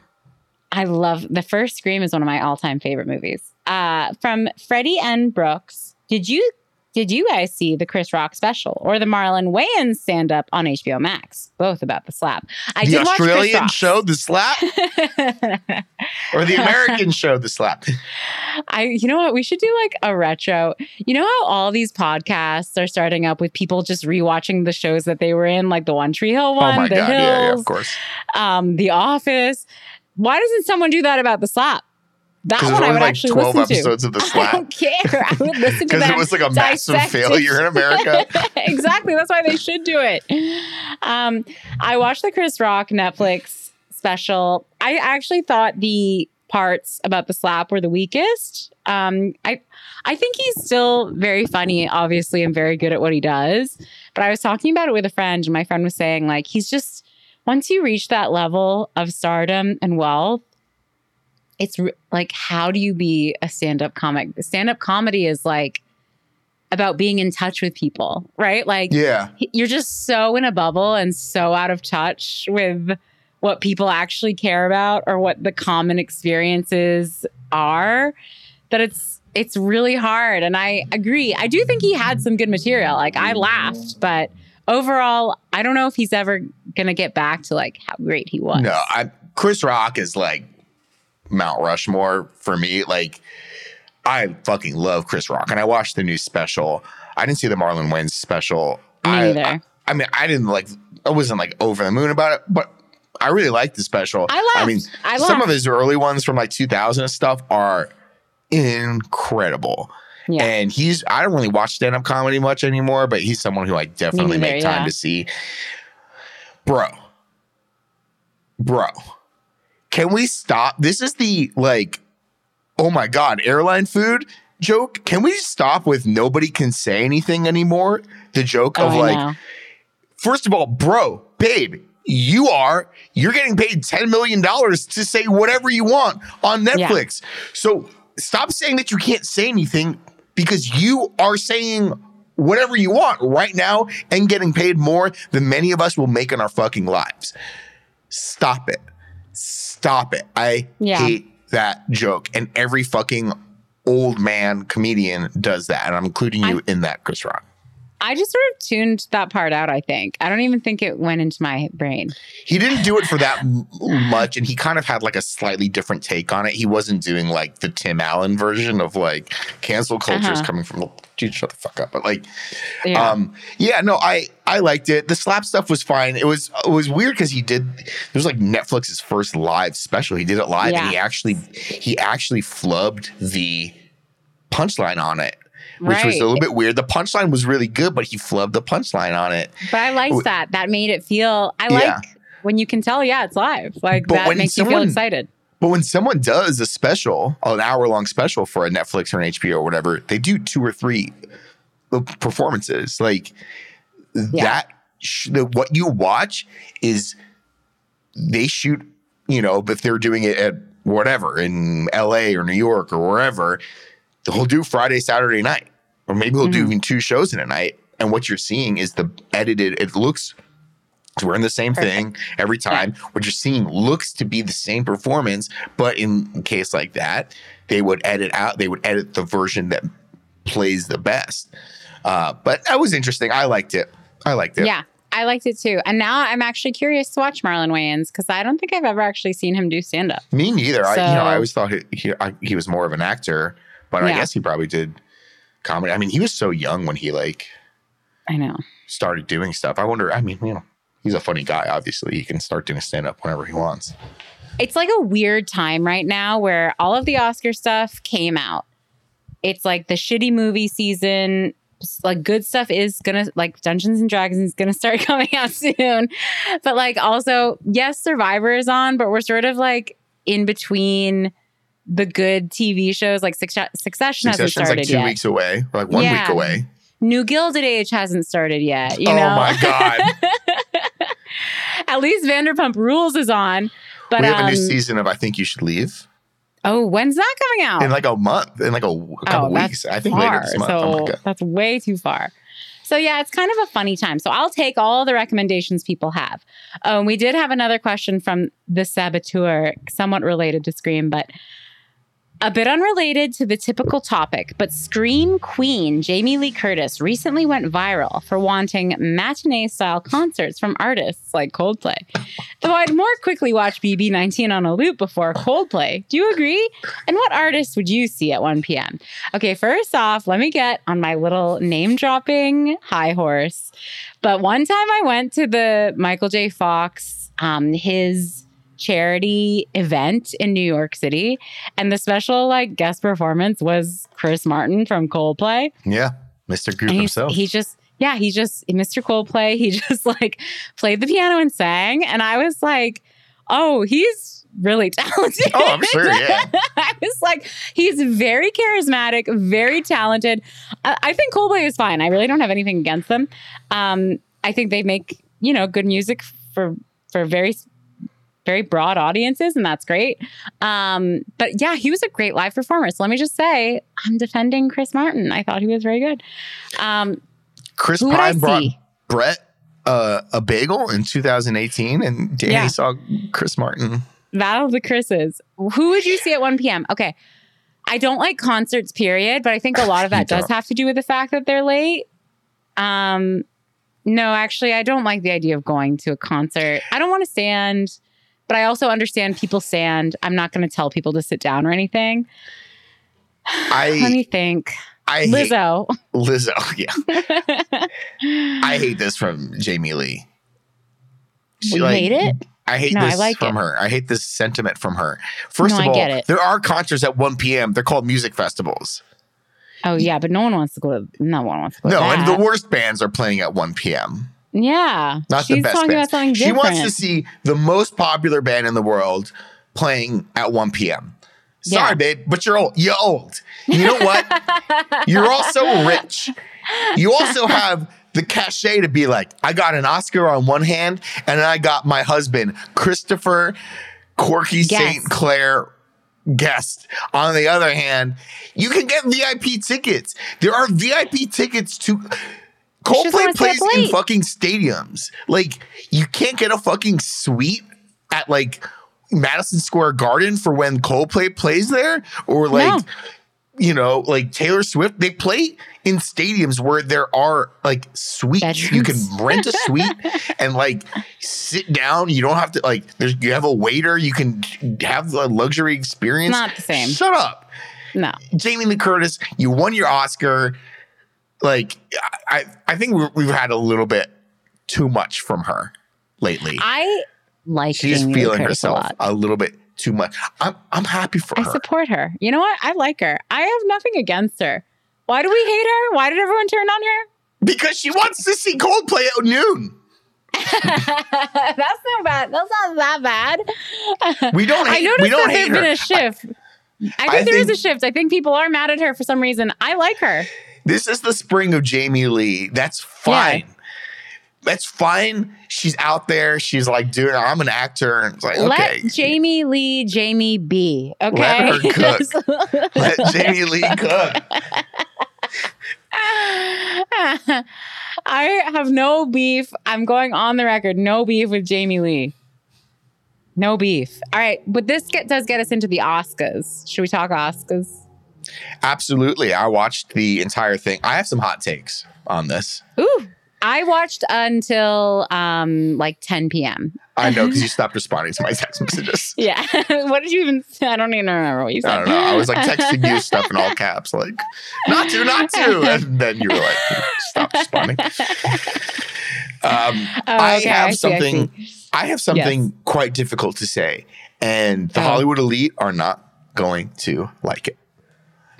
S2: I love the first Scream is one of my all-time favorite movies. Uh, from Freddie N. Brooks. Did you did you guys see the Chris Rock special or the Marlon Wayans stand up on HBO Max? Both about the slap. I
S1: the
S2: did
S1: Australian show, The Slap, or the American show, The Slap.
S2: I you know what? We should do like a retro. You know how all these podcasts are starting up with people just rewatching the shows that they were in, like the One Tree Hill one,
S1: oh my
S2: The
S1: god,
S2: Hills,
S1: yeah, yeah, of course.
S2: um, The Office. Why doesn't someone do that about the slap? That one I would
S1: like
S2: actually
S1: twelve
S2: listen
S1: episodes of The
S2: to. I
S1: Slap.
S2: don't care. I would listen to
S1: Because it was like a massive failure in America.
S2: exactly. That's why they should do it. Um, I watched the Chris Rock Netflix special. I actually thought the parts about the slap were the weakest. Um, I I think he's still very funny, obviously, and very good at what he does. But I was talking about it with a friend, and my friend was saying, like, he's just once you reach that level of stardom and wealth, it's re- like, how do you be a stand-up comic? Stand-up comedy is like about being in touch with people, right? Like
S1: Yeah.
S2: you're just so in a bubble and so out of touch with what people actually care about or what the common experiences are that it's it's really hard and I agree. I do think he had some good material. Like I laughed, but overall, I don't know if he's ever to get back to like how great he was.
S1: No, I Chris Rock is like Mount Rushmore for me. Like I fucking love Chris Rock, and I watched the new special. I didn't see the Marlon Wayans special.
S2: Me
S1: I,
S2: neither.
S1: I, I mean, I didn't like. I wasn't like over the moon about it, but I really liked the special.
S2: I laughed.
S1: I mean,
S2: I
S1: some of his early ones from like 2000 and stuff are incredible.
S2: Yeah.
S1: And he's, I don't really watch stand up comedy much anymore, but he's someone who I definitely make time
S2: yeah.
S1: to see. Bro, bro, can we stop? This is the like, oh my God, airline food joke. Can we stop with nobody can say anything anymore? The joke
S2: Oh,
S1: of
S2: I
S1: like,
S2: know.
S1: first of all, bro, babe, you are, you're getting paid $10 million to say whatever you want on Netflix. So stop saying that you can't say anything because you are saying whatever you want right now and getting paid more than many of us will make in our fucking lives. Stop it. Stop it. I
S2: Yeah.
S1: hate that joke. And every fucking old man comedian does that. And I'm including you in that, Chris Rock.
S2: I just sort of tuned that part out, I think. I don't even think it went into my brain.
S1: He didn't do it for that much, and he kind of had like a slightly different take on it. He wasn't doing like the Tim Allen version of like cancel culture is
S2: Uh-huh.
S1: coming from. Dude, shut the fuck up! But like,
S2: Yeah.
S1: um, yeah, no, I I liked it. The slap stuff was fine. It was it was weird because he did. It was like Netflix's first live special. He did it live, and he actually he actually flubbed the punchline on it. Which was a little bit weird. The punchline was really good, but he flubbed the punchline on it.
S2: But I liked that. That made it feel. I like when you can tell. Yeah, it's live. Like
S1: But
S2: that makes you feel excited.
S1: But when someone does a special, an hour long special for a Netflix or an HBO or whatever, they do two or three uh, performances. Like that, sh- the, what you watch is they shoot, you know, if they're doing it at whatever in LA or New York or wherever, they'll do Friday, Saturday night, or maybe they'll do
S2: Mhm.
S1: even two shows in a night. And what you're seeing is the edited, it looks we're in the same thing every time. What you're seeing looks to be the same performance, but in a case like that, they would edit out, they would edit the version that plays the best. Uh, but that was interesting. I liked it. I liked it.
S2: Yeah, I liked it too. And now I'm actually curious to watch Marlon Wayans because I don't think I've ever actually seen him do stand up.
S1: Me neither. I, you know, I always thought he, he, I, he was more of an actor, but I guess he probably did comedy. I mean, he was so young when he like
S2: I know.
S1: started doing stuff. I wonder. I mean, you know, he's a funny guy. Obviously, he can start doing stand up whenever he wants.
S2: It's like a weird time right now where all of the Oscar stuff came out. It's like the shitty movie season. Like good stuff is gonna like Dungeons and Dragons is gonna start coming out soon. But like also, yes, Survivor is on, but we're sort of like in between the good TV shows. Like Succession, Succession hasn't started
S1: like two
S2: yet.
S1: weeks away, or like one week away.
S2: New Gilded Age hasn't started yet. You
S1: oh
S2: know,
S1: my god!
S2: at least Vanderpump Rules is on. But
S1: we have
S2: um,
S1: a new season of I Think You Should Leave
S2: oh, when's that coming out?
S1: in like a month, in like a, a couple
S2: Oh,
S1: weeks. I think later this month.
S2: So
S1: oh
S2: that's way too far. So yeah, it's kind of a funny time. So I'll take all the recommendations people have. Um, we did have another question from the saboteur, somewhat related to Scream, but a bit unrelated to the typical topic, but Scream Queen Jamie Lee Curtis recently went viral for wanting matinee style concerts from artists like Coldplay. Though I'd more quickly watch BB19 on a loop before Coldplay. Do you agree? And what artists would you see at 1 p.m.? Okay, first off, let me get on my little name dropping high horse. But one time I went to the Michael J. Fox, um, his charity event in New York City. And the special like guest performance was Chris Martin from Coldplay.
S1: Yeah. Mr. Group
S2: And
S1: himself.
S2: He just yeah, he just Mr. Coldplay, he just like played the piano and sang. And I was like, oh, he's really talented.
S1: Oh, I'm sure, yeah.
S2: I was like, he's very charismatic, very talented. I, I think Coldplay is fine. I really don't have anything against them. Um, I think they make, you know, good music for for very very broad audiences, and that's great. Um, but yeah, he was a great live performer. So let me just say, I'm defending Chris Martin. I thought he was very good. Um,
S1: Chris
S2: who would I
S1: Pine brought? Brett uh, a bagel in 2018, and Danny
S2: Yeah.
S1: saw Chris Martin.
S2: Battle of the Chris's. Who would you see at 1 p.m.? Okay. I don't like concerts, period, but I think a lot of that does have to do with the fact that they're late. Um, no, actually, I don't like the idea of going to a concert. I don't want to stand, but I also understand people stand. I'm not going to tell people to sit down or anything. I Let
S1: I
S2: me think.
S1: I hate
S2: Lizzo.
S1: Lizzo. Yeah, I hate this from Jamie Lee.
S2: You hate it?
S1: I hate
S2: No, I
S1: this
S2: like
S1: from
S2: it.
S1: her. I hate this sentiment from her. First
S2: No,
S1: of
S2: I
S1: all, there are concerts at 1 p.m. They're called music festivals.
S2: Oh yeah, but no one wants to go. No one wants to go.
S1: No,
S2: to
S1: and the worst bands are playing at 1 p.m.
S2: yeah,
S1: Not
S2: she's
S1: the best
S2: talking
S1: bands.
S2: about something
S1: She wants to see the most popular band in the world playing at 1 p.m. Sorry,
S2: Yeah.
S1: babe, but you're old. You're old. You know what? you're also rich. You also have the cachet to be like, I got an Oscar on one hand, and I got my husband, Christopher Corky St. Clair guest. On the other hand, you can get VIP tickets. There are VIP tickets to Coldplay
S2: wanna stay up
S1: plays in fucking stadiums. Like you can't get a fucking suite at like Madison Square Garden for when Coldplay plays there or like
S2: No.
S1: you know, like Taylor Swift, they play in stadiums where there are like suites. You can rent a suite and like sit down. You don't have to like. There's you have a waiter. You can have a luxury experience.
S2: Not the same.
S1: Shut up,
S2: no.
S1: Jamie Lee Curtis. You won your Oscar. Like I, I think we- we've had a little bit too much from her lately.
S2: I like
S1: She's
S2: Jamie
S1: feeling herself
S2: a
S1: a little bit too much. I'm I'm happy for
S2: I
S1: her.
S2: I support her. You know what? I like her. I have nothing against her. Why do we hate her? Why did everyone turn on her?
S1: because she wants to see Coldplay at noon.
S2: That's not bad. That's not that bad.
S1: We don't
S2: I
S1: hate-
S2: noticed
S1: we don't
S2: that
S1: hate
S2: there's been
S1: her.
S2: a shift. I think
S1: I
S2: there is
S1: think-
S2: a shift. I think people are mad at her for some reason. I like her.
S1: This is the spring of Jamie Lee. That's fine. That's fine. She's out there. She's like, dude, I'm an actor. And it's like, okay.
S2: Let Jamie Lee Jamie B. Okay.
S1: Let her cook. Let Jamie Lee cook.
S2: I have no beef. I'm going on the record. No beef with Jamie Lee. No beef. All right, but this get, does get us into the Oscars. Should we talk Oscars?
S1: Absolutely. I watched the entire thing. I have some hot takes on this.
S2: Ooh, I watched until um like 10 p.m.
S1: I know because you stopped responding to my text messages.
S2: Yeah. what did you even? say? I don't even remember what you said.
S1: I don't know. I was like texting you stuff in all caps, like, not to, not to. And then you were like, stop responding. Um,
S2: Oh,
S1: I
S2: okay,
S1: have
S2: I see, I
S1: something.
S2: see.
S1: I have something quite difficult to say, and the
S2: Oh.
S1: Hollywood elite are not going to like it.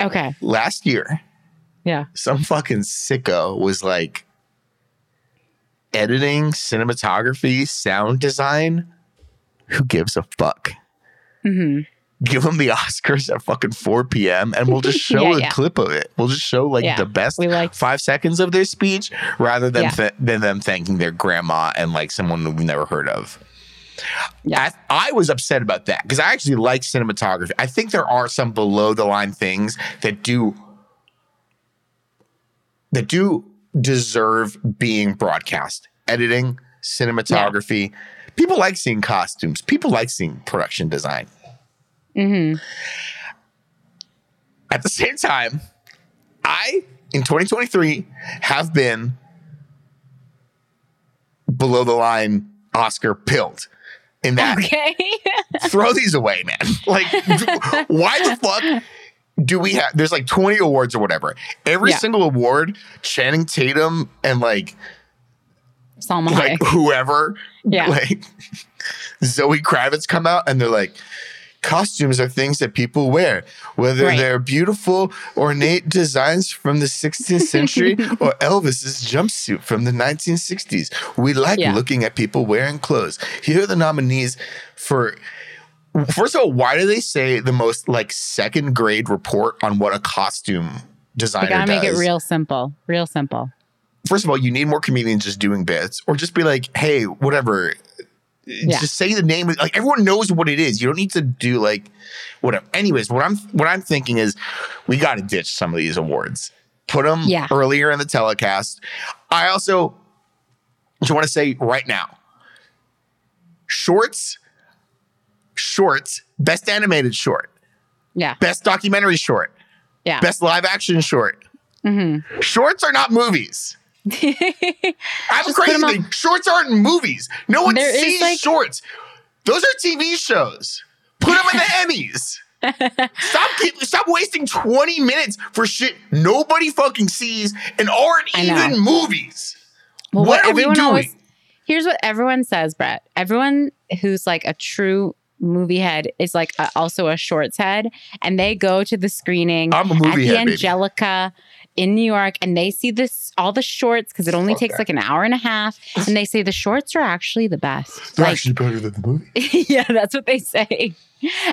S2: Okay.
S1: Last year,
S2: Yeah.
S1: some fucking sicko was like editing, cinematography, sound design. Who gives a fuck?
S2: hmm
S1: Give them the Oscars at fucking 4 p.m. and we'll just show
S2: Yeah,
S1: a
S2: yeah.
S1: clip of it. We'll just show like
S2: Yeah,
S1: the best
S2: we like-
S1: five seconds of their speech rather than th- than them thanking their grandma and like someone we've never heard of.
S2: Yeah.
S1: I, I was upset about that because I actually like cinematography. I think there are some below the line things that do that do deserve being broadcast. Editing, cinematography. People like seeing costumes. People like seeing production design.
S2: hmm
S1: At the same time, I in 2023 have been below the line Oscar pilled in that
S2: Okay.
S1: throw these away, man. Like, why the fuck do we have? There's like 20 awards or whatever. Every
S2: Yeah.
S1: single award, Channing Tatum and like
S2: Salma
S1: like
S2: Hayek.
S1: whoever,
S2: Yeah.
S1: like Zoe Kravitz come out and they're like. Costumes are things that people wear, whether
S2: Right.
S1: they're beautiful, ornate designs from the 16th century or Elvis's jumpsuit from the 1960s. We like
S2: Yeah.
S1: looking at people wearing clothes. Here are the nominees for First of all, why do they say the most like second grade report on what a costume designer
S2: We gotta make it real simple. Real simple.
S1: First of all, you need more comedians just doing bits, or just be like, "Hey, whatever." Just say the name. Like everyone knows what it is. You don't need to do like whatever. Anyways, what I'm what I'm thinking is we got to ditch some of these awards. Put them
S2: Yeah.
S1: earlier in the telecast. I also just want to say right now, shorts, shorts, best animated short,
S2: Yeah.
S1: best documentary short,
S2: Yeah.
S1: best live action short.
S2: Mm-hmm.
S1: Shorts are not movies. I have a
S2: Just
S1: crazy thing. Shorts aren't movies. No one
S2: There
S1: sees
S2: like-
S1: shorts. Those are TV shows. Put them in the Emmys. Stop keep, stop wasting 20 minutes for shit nobody fucking sees and aren't even movies.
S2: Well,
S1: what
S2: what,
S1: are we doing?
S2: always here's what everyone says, Brett. Everyone who's like a true movie head is like a, also a shorts head, and they go to the screening
S1: I'm a
S2: at
S1: movie
S2: the
S1: head, baby.
S2: In New York, and they see this all the shorts because it only
S1: Fuck
S2: takes
S1: that.
S2: like an hour and a half, and they say the shorts are actually the best.
S1: They're
S2: Like,
S1: actually better than the movie.
S2: yeah, that's what they say.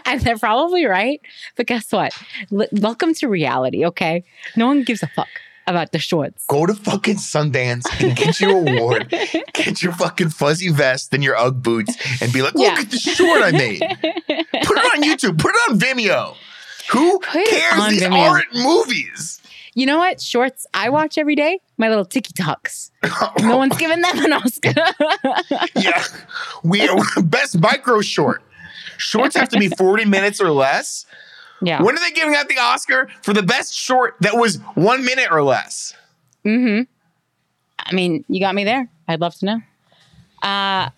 S2: And they're probably right. But guess what? L- welcome to reality, okay? No one gives a fuck about the shorts.
S1: Go to fucking Sundance and get your award. Get your fucking fuzzy vest and your Ugg boots and be like, look
S2: Yeah.
S1: at the short I made. Put it on YouTube. Put it on Vimeo. Who
S2: Put
S1: cares? These
S2: Vimeo.
S1: aren't movies.
S2: You know what? Shorts I watch every day. My little TikToks. No one's giving them an Oscar.
S1: yeah. We are best micro short. Shorts have to be 40 minutes or less.
S2: yeah.
S1: When are they giving out the Oscar for the best short that was one minute or less?
S2: Mm-hmm. I mean, you got me there. I'd love to know. Uh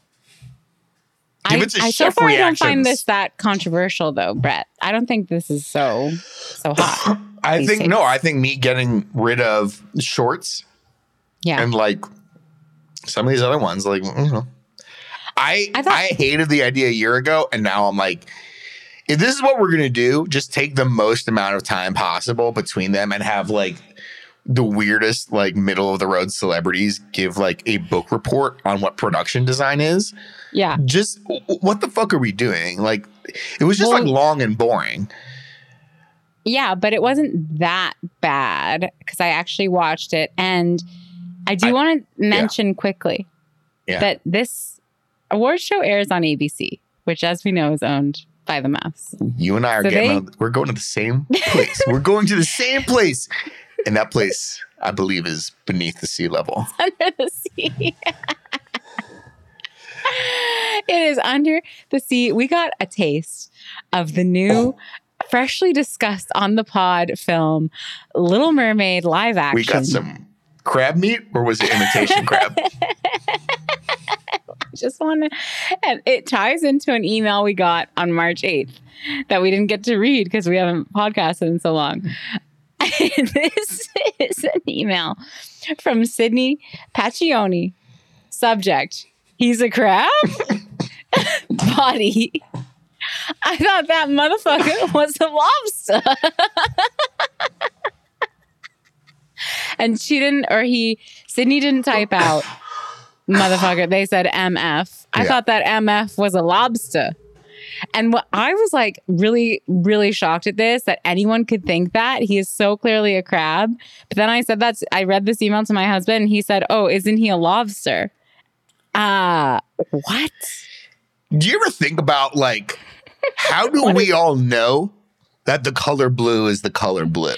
S2: I, I so far I don't find this that controversial though, Brett. I don't think this is so so hot.
S1: I think,
S2: days.
S1: no, I think me getting rid of shorts
S2: Yeah.
S1: and like some of these other ones, like, you know. I,
S2: I
S1: I, hated the idea a year ago, and now I'm like, if this is what we're gonna do, just take the most amount of time possible between them and have like the weirdest, like middle of the road celebrities give like a book report on what production design is.
S2: yeah.
S1: Just what the fuck are we doing? Like, it was just
S2: Well-
S1: like long and boring.
S2: Yeah, but it wasn't that bad because I actually watched it. And I do want to mention quickly
S1: Yeah.
S2: that this award show airs on ABC, which, as we know, is owned by the Mouse.
S1: You and I are
S2: So
S1: getting
S2: they-
S1: on, we're going to the same place. we're going to the same place. And that place, I believe, is beneath the sea level.
S2: under the sea. it is under the sea. We got a taste of the new, freshly discussed on the pod film, Little Mermaid live action.
S1: We got some crab meat, or was it imitation crab?
S2: just want to, and it ties into an email we got on March 8th that we didn't get to read because we haven't podcasted in so long. this is an email from Sydney Paccioni. Subject He's a crab? Body. I thought that motherfucker was a lobster. and she didn't, or he, Sydney didn't type out motherfucker. They said MF. I
S1: Yeah.
S2: thought that MF was a lobster. And what I was like really, really shocked at this that anyone could think that he is so clearly a crab. But then I said that's I read this email to my husband and he said, Oh, isn't he a lobster? Uh what?
S1: Do you ever think about like how do we all know that the color blue is the color blue?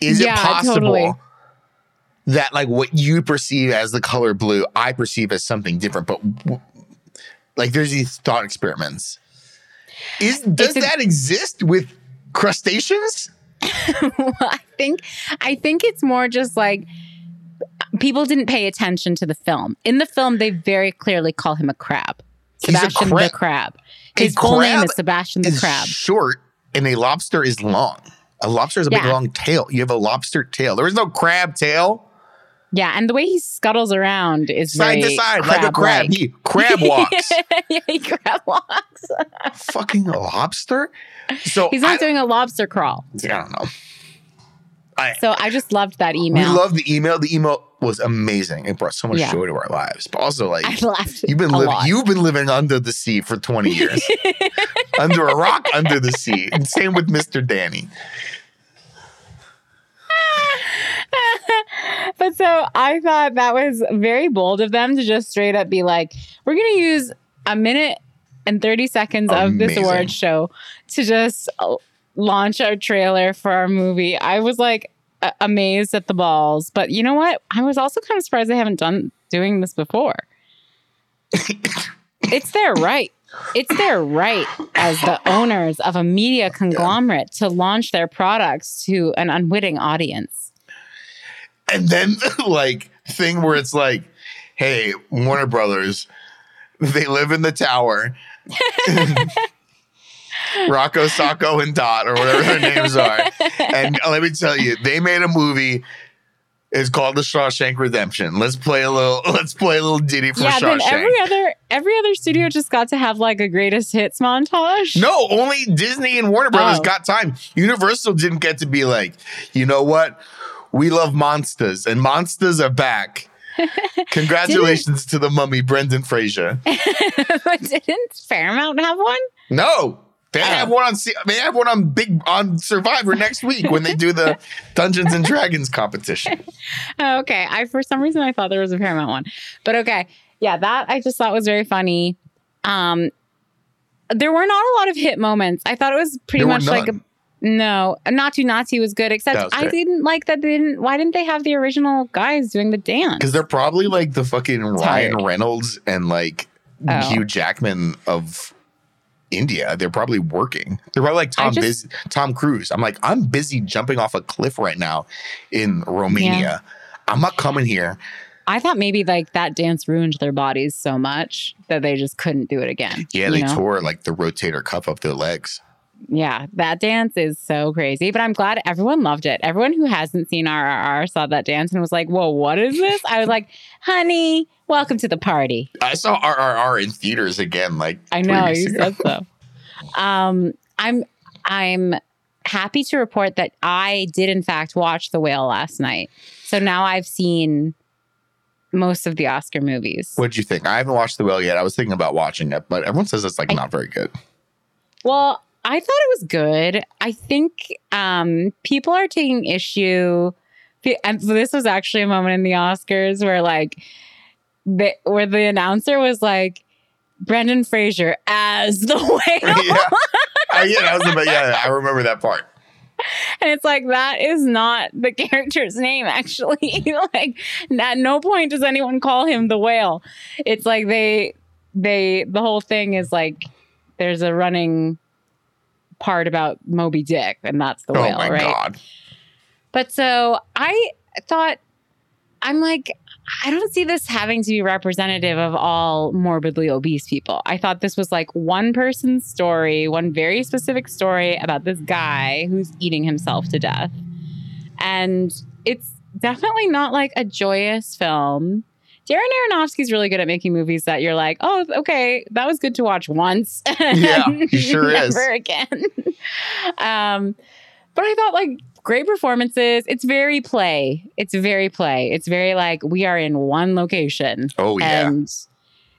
S1: Is
S2: Yeah,
S1: it possible
S2: totally.
S1: that like what you perceive as the color blue, I perceive as something different. But like there's these thought experiments. Is does
S2: a-
S1: that exist with crustaceans?
S2: well, I think I think it's more just like people didn't pay attention to the film. In the film, they very clearly call him a crab.
S1: A
S2: Sebastian
S1: crab.
S2: the crab.
S1: A
S2: His full name is Sebastian the
S1: Is
S2: crab.
S1: short and a lobster is long. A lobster has a big long tail. You have a lobster tail. There is no crab tail.
S2: Yeah, and the way he scuttles around is
S1: Side to side, like a crab. He crab walks.
S2: yeah, he crab walks.
S1: Fucking lobster. So
S2: He's
S1: I,
S2: not doing a lobster crawl.
S1: I don't know. I
S2: So I just loved that email.
S1: we love the email. The email was amazing. It brought so much
S2: Yeah.
S1: joy to our lives. But also like you've been living
S2: lot.
S1: you've been living under the sea for 20 years. under a rock under the sea. And same with Mr. Danny.
S2: but so I thought that was very bold of them to just straight up be like, we're going to use a minute and 30 seconds of this
S1: Amazing.
S2: award show to just uh, launch our trailer for our movie. I was like a- amazed at the balls. But you know what? I was also kind of surprised they haven't done doing this before. it's their right. It's their right as the owners of a media conglomerate to launch their products to an unwitting audience.
S1: And then like thing where it's like, hey, Warner Brothers, they live in the tower. Rocco, Sacco, and Dot, or whatever their names are. And let me tell you, they made a movie. It's called The Shawshank Redemption. Let's play a little. Let's play a little ditty for
S2: yeah, then
S1: Shawshank.
S2: every other every other studio just got to have like a greatest hits montage.
S1: no, only Disney and Warner Brothers
S2: Oh.
S1: got time. Universal didn't get to be like, you know what? We love monsters, and monsters are back. Congratulations to the mummy, Brendan Fraser.
S2: but didn't Paramount have one?
S1: No, they
S2: Oh.
S1: have one on. They have one on Big on Survivor next week when they do the Dungeons and Dragons competition.
S2: Oh, okay, I for some reason I thought there was a Paramount one, but okay, yeah, that I just thought was very funny. Um, there were not a lot of hit moments. I thought it was pretty
S1: There
S2: much like a. no, Naatu Naatu was good, except
S1: was
S2: I didn't like that they didn't. Why didn't they have the original guys doing the dance?
S1: Because they're probably like the fucking Ryan Reynolds and like
S2: Oh.
S1: Hugh Jackman of India. They're probably working. They're probably like Tom
S2: just-
S1: Biz- Tom Cruise. I'm like, I'm busy jumping off a cliff right now in Romania. I'm not coming here.
S2: I thought maybe like that dance ruined their bodies so much that they just couldn't do it again.
S1: Yeah, they
S2: know?
S1: tore like the rotator cuff of their legs.
S2: Yeah, that dance is so crazy. But I'm glad everyone loved it. Everyone who hasn't seen RRR saw that dance and was like, "Whoa, what is this?" I was like, "Honey, welcome to the party."
S1: I saw RRR in theaters again. Like
S2: I know you
S1: ago.
S2: said so. Um, I'm I'm happy to report that I did in fact watch The Whale last night. So now I've seen most of the Oscar movies.
S1: What'd you think? I haven't watched The Whale yet. I was thinking about watching it, but everyone says it's like
S2: I-
S1: not very good.
S2: Well, I thought it was good. I think um, people are taking issue, and so this was actually a moment in the Oscars where like, the, where the announcer was like, Brendan Fraser as the whale.
S1: yeah. Oh, yeah, that was the, yeah, I remember that part.
S2: And it's like that is not the character's name, actually. like at no point does anyone call him the whale. It's like they they the whole thing is like there's a running part about Moby Dick, and that's the
S1: oh
S2: whale,
S1: my
S2: right?
S1: god.
S2: But so I thought I'm like, I don't see this having to be representative of all morbidly obese people. I thought this was like one person's story, one very specific story about this guy who's eating himself to death. And it's definitely not like a joyous film. Darren Aronofsky's really good at making movies that you're like, oh, okay, that was good to watch once.
S1: Yeah, he sure is.
S2: Never again. um, but I thought like great performances. It's very play. It's very play. It's very like we are in one location.
S1: Oh yeah.
S2: And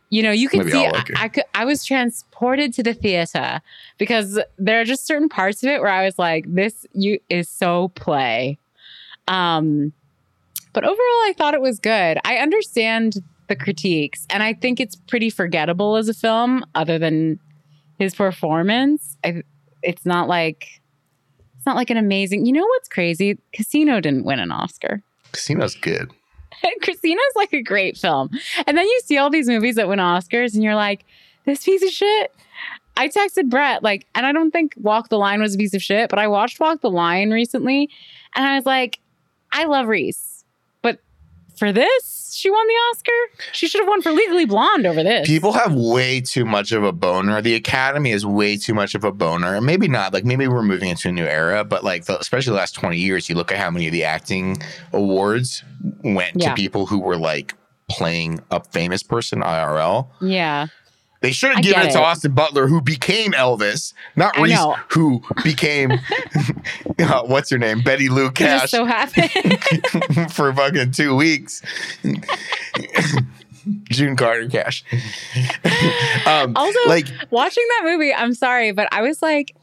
S2: you know, you can
S1: Maybe
S2: see. I, I could I was transported to the theater because there are just certain parts of it where I was like, this you is so play. Um but overall I thought it was good. I understand the critiques and I think it's pretty forgettable as a film other than his performance. I, it's not like it's not like an amazing. You know what's crazy? Casino didn't win an Oscar.
S1: Casino's good.
S2: Christina's like a great film. And then you see all these movies that win Oscars and you're like, this piece of shit. I texted Brett, like, and I don't think Walk the Line was a piece of shit, but I watched Walk the Line recently and I was like, I love Reese. For this, she won the Oscar. She should have won for Legally Blonde over this.
S1: People have way too much of a boner. The Academy is way too much of a boner. Maybe not. Like maybe we're moving into a new era, but like the, especially the last 20 years, you look at how many of the acting awards went
S2: Yeah.
S1: to people who were like playing a famous person IRL.
S2: yeah.
S1: They should have given it to. Austin Butler, who became Elvis, not
S2: I
S1: Reese,
S2: know.
S1: who became uh, what's her name, Betty Lou
S2: It just
S1: Cash,
S2: so happened.
S1: for fucking two weeks. June Carter Cash. um,
S2: Also,
S1: like
S2: Watching that movie, I'm sorry, but I was like,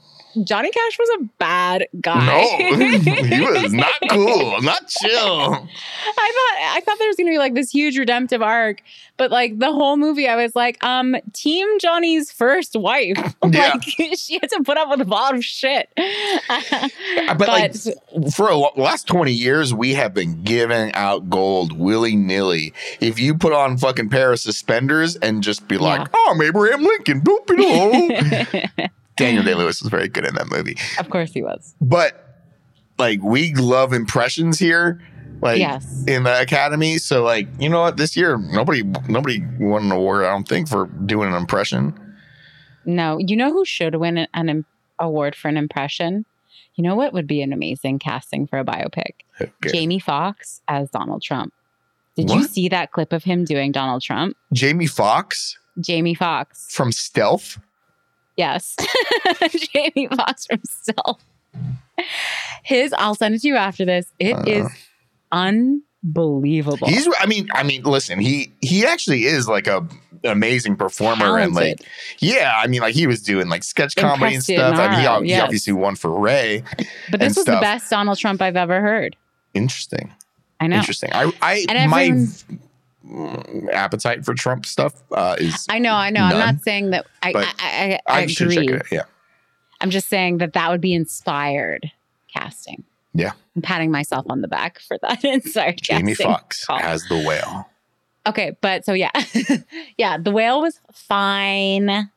S2: Johnny Cash was a bad guy.
S1: no, he was not cool, not chill.
S2: I thought I thought there was gonna be like this huge redemptive arc, but like the whole movie, I was like, um, Team Johnny's first wife.
S1: Yeah.
S2: like she had to put up with a lot of shit.
S1: But, like for a, last 20 years, we have been giving out gold willy nilly. If you put on fucking pair of suspenders and just be like,
S2: Yeah.
S1: oh, I'm Abraham Lincoln, boop Daniel Day Lewis was very good in that movie.
S2: of course he was.
S1: But like, we love impressions here. Like
S2: Yes.
S1: in the academy, so like you know what? This year, nobody nobody won an award. I don't think for doing an impression.
S2: No, you know who should win an, an award for an impression? You know what would be an amazing casting for a biopic?
S1: Okay.
S2: Jamie Foxx as Donald Trump. Did you see that clip of him doing Donald Trump?
S1: Jamie Foxx?
S2: Jamie Foxx.
S1: from Stealth.
S2: Yes. Jamie Foxx himself. His, I'll send it to you after this. It
S1: Uh.
S2: is unbelievable.
S1: He's. I mean. I mean. Listen. He. He actually is like a amazing performer and like. Yeah. I mean, like he was doing like sketch comedy and
S2: Impressed it
S1: stuff. I mean, he,
S2: Nara,
S1: he obviously won for Ray.
S2: but this
S1: and
S2: was the best Donald Trump I've ever heard.
S1: Interesting.
S2: I know.
S1: Interesting. I. I.
S2: And
S1: my appetite for Trump stuff uh, is.
S2: I know, I know. I'm not saying that I, I, I, I,
S1: I should check
S2: agree.
S1: Yeah.
S2: I'm just saying that that would be inspired casting.
S1: Yeah.
S2: I'm patting myself on the back for that inspired
S1: Jamie
S2: casting.
S1: Foxx
S2: call.
S1: as the whale.
S2: Okay, but so yeah. yeah, the whale was fine.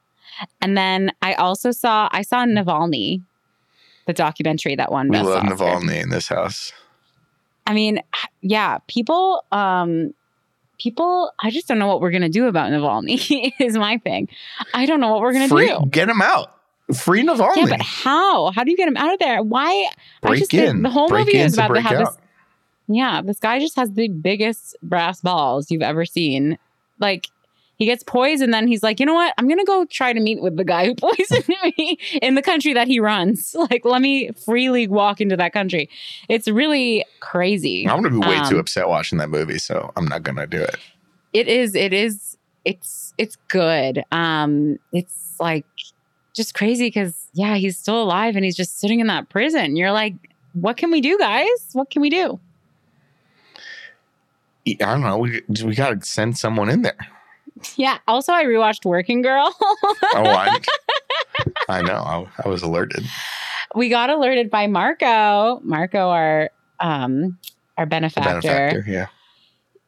S2: And then I also saw I saw Navalny, the documentary that won
S1: We love
S2: Oscar.
S1: Navalny in this house.
S2: I mean, yeah, people um people I just don't know what we're gonna do about Navalny is my thing. I don't know what we're gonna do.
S1: get him out. Free Navalny.
S2: Yeah, but how? How do you get him out of there? Why? I
S1: break
S2: just
S1: in.
S2: the whole
S1: break
S2: movie is about to have
S1: out.
S2: this. Yeah, this guy just has the biggest brass balls you've ever seen. Like he gets poisoned, then he's like, you know what? I'm gonna go try to meet with the guy who poisoned me in the country that he runs. Like, let me freely walk into that country. It's really crazy.
S1: I'm gonna be way too
S2: Um,
S1: upset watching that movie, so I'm not gonna do it.
S2: It is. It is. It's. It's good. Um. It's like just crazy because yeah, he's still alive and he's just sitting in that prison. You're like, what can we do, guys? What can we do?
S1: I don't know. We we gotta send someone in there.
S2: Yeah. Also, I rewatched Working Girl.
S1: Oh, I, I know. I, I was alerted.
S2: we got alerted by Marco. Marco, our um our benefactor.
S1: benefactor. Yeah.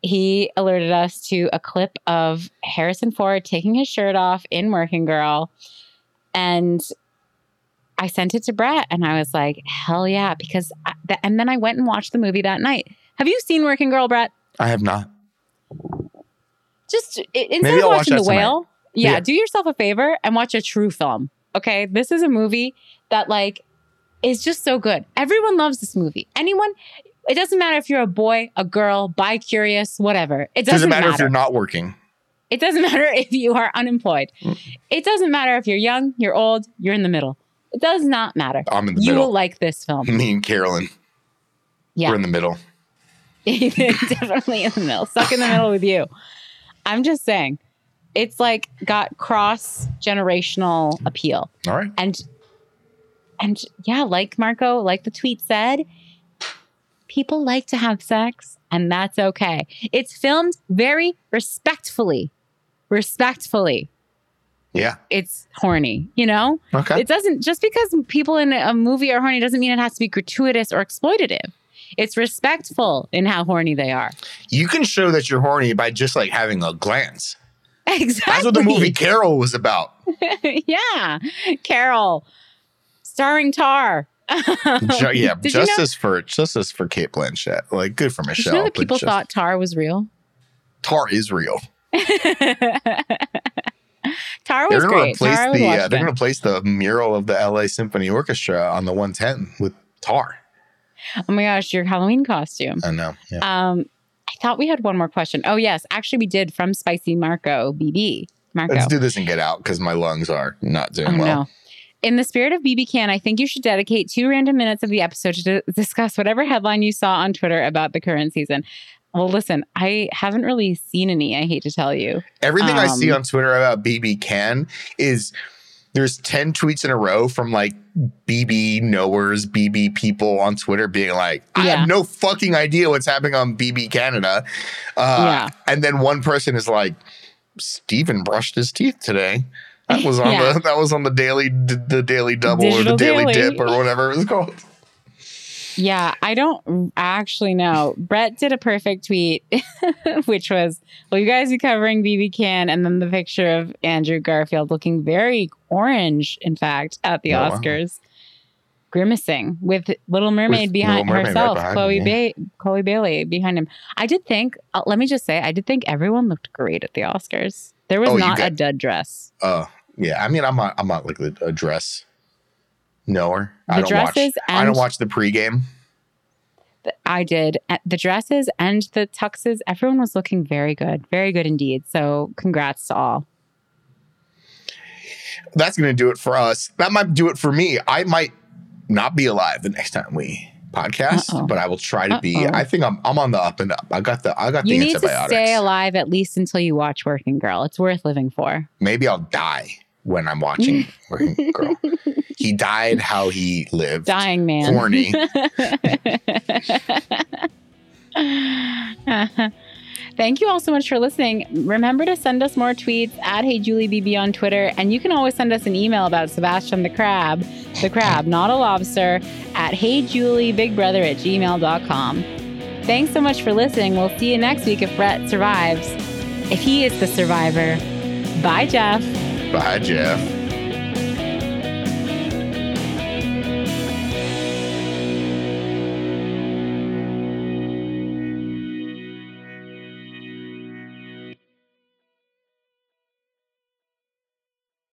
S2: He alerted us to a clip of Harrison Ford taking his shirt off in Working Girl, and I sent it to Brett, and I was like, "Hell yeah!" Because I, th- and then I went and watched the movie that night. Have you seen Working Girl, Brett?
S1: I have not.
S2: Just instead of watching The Whale, yeah,
S1: Yeah.
S2: do yourself a favor and watch a true film. Okay, this is a movie that like is just so good. Everyone loves this movie. Anyone, it doesn't matter if you're a boy, a girl, bi curious, whatever. It doesn't,
S1: Doesn't matter,
S2: matter.
S1: if you're not working.
S2: It doesn't matter if you are unemployed.
S1: Mm.
S2: It doesn't matter if you're young, you're old, you're in the middle. It does not matter.
S1: I'm in the
S2: You
S1: middle.
S2: will like this film.
S1: Me and Carolyn.
S2: Yeah.
S1: We're in the middle.
S2: definitely in the middle, stuck in the middle with you. I'm just saying, it's like got cross generational appeal,
S1: All right.
S2: and and yeah, like Marco, like the tweet said, people like to have sex, and that's okay. It's filmed very respectfully, respectfully.
S1: Yeah.
S2: It's horny, you know.
S1: Okay.
S2: It doesn't just because people in a movie are horny doesn't mean it has to be gratuitous or exploitative. It's respectful in how horny they are.
S1: You can show that you're horny by just like having a glance.
S2: Exactly.
S1: That's what the movie Carol was about.
S2: yeah. Carol, starring Tar.
S1: Ju- yeah,
S2: Did you know-
S1: justice for justice for Cate Blanchett. Like good for Michelle.
S2: you know that people
S1: just-
S2: thought Tar was real?
S1: Tar is real.
S2: Tar was They're
S1: gonna
S2: great.
S1: replace
S2: Tar,
S1: the uh, they're gonna replace the mural of the LA Symphony Orchestra on the 110 with Tar.
S2: Oh my gosh, your Halloween costume.
S1: I know. Yeah.
S2: Um, I thought we had one more question. Oh yes, actually we did from Spicy Marco BB. Marco.
S1: Let's do this and get out because my lungs are not doing
S2: Oh
S1: well.
S2: no. In the spirit of BB Can, I think you should dedicate two random minutes of the episode to discuss whatever headline you saw on Twitter about the current season. Well, listen, I haven't really seen any. I hate to tell you.
S1: Everything I see
S2: Um,
S1: on Twitter about BB Can is there's 10 tweets in a row from like BB knowers, BB people on Twitter being like, I
S2: Yeah.
S1: have no fucking idea what's happening on BB Canada. Uh,
S2: Yeah.
S1: And then one person is like, Steven brushed his teeth today. That was on
S2: Yeah.
S1: the that was on the daily the daily double or the daily,
S2: daily.
S1: dip or whatever it was called.
S2: Yeah, I don't actually know. Brett did a perfect tweet, which was, "Will you guys be covering BB Can?" And then the picture of Andrew Garfield looking very orange, in fact, at the
S1: Oh, wow.
S2: Oscars, grimacing with Little Mermaid
S1: With
S2: behind
S1: Little Mermaid right
S2: herself,
S1: behind
S2: Chloe
S1: him,
S2: ba- Chloe Bailey behind him. I did think. Uh, let me just say, I did think everyone looked great at the Oscars. There was
S1: Oh,
S2: not a dud dress.
S1: Uh yeah, I mean I'm not I'm not like a dress knower. I
S2: The
S1: don't watch
S2: dresses
S1: I don't watch the pregame.
S2: I did Uh, the dresses and the tuxes. Everyone was looking very good, very good indeed. So, congrats to all.
S1: that's going to do it for us. That might do it for me. I might not be alive the next time we podcast,
S2: Uh-oh.
S1: but I will try to be.
S2: Uh-oh.
S1: I think I'm I'm on the up and up. I got the I got the
S2: You need to stay alive at least until you watch Working Girl. It's worth living for.
S1: Maybe I'll die when I'm watching Working Girl. He died how he lived.
S2: Dying man.
S1: Horny.
S2: Thank you all so much for listening. Remember to send us more tweets at Hey Julie HeyJulieBB on Twitter, and you can always send us an email about Sebastian the Crab, the crab, not a lobster, at HeyJulieBigBrother at gmail.com. Thanks so much for listening. We'll see you next week if Brett survives. If he is the survivor. Bye, Jeff.
S1: Bye, Jeff.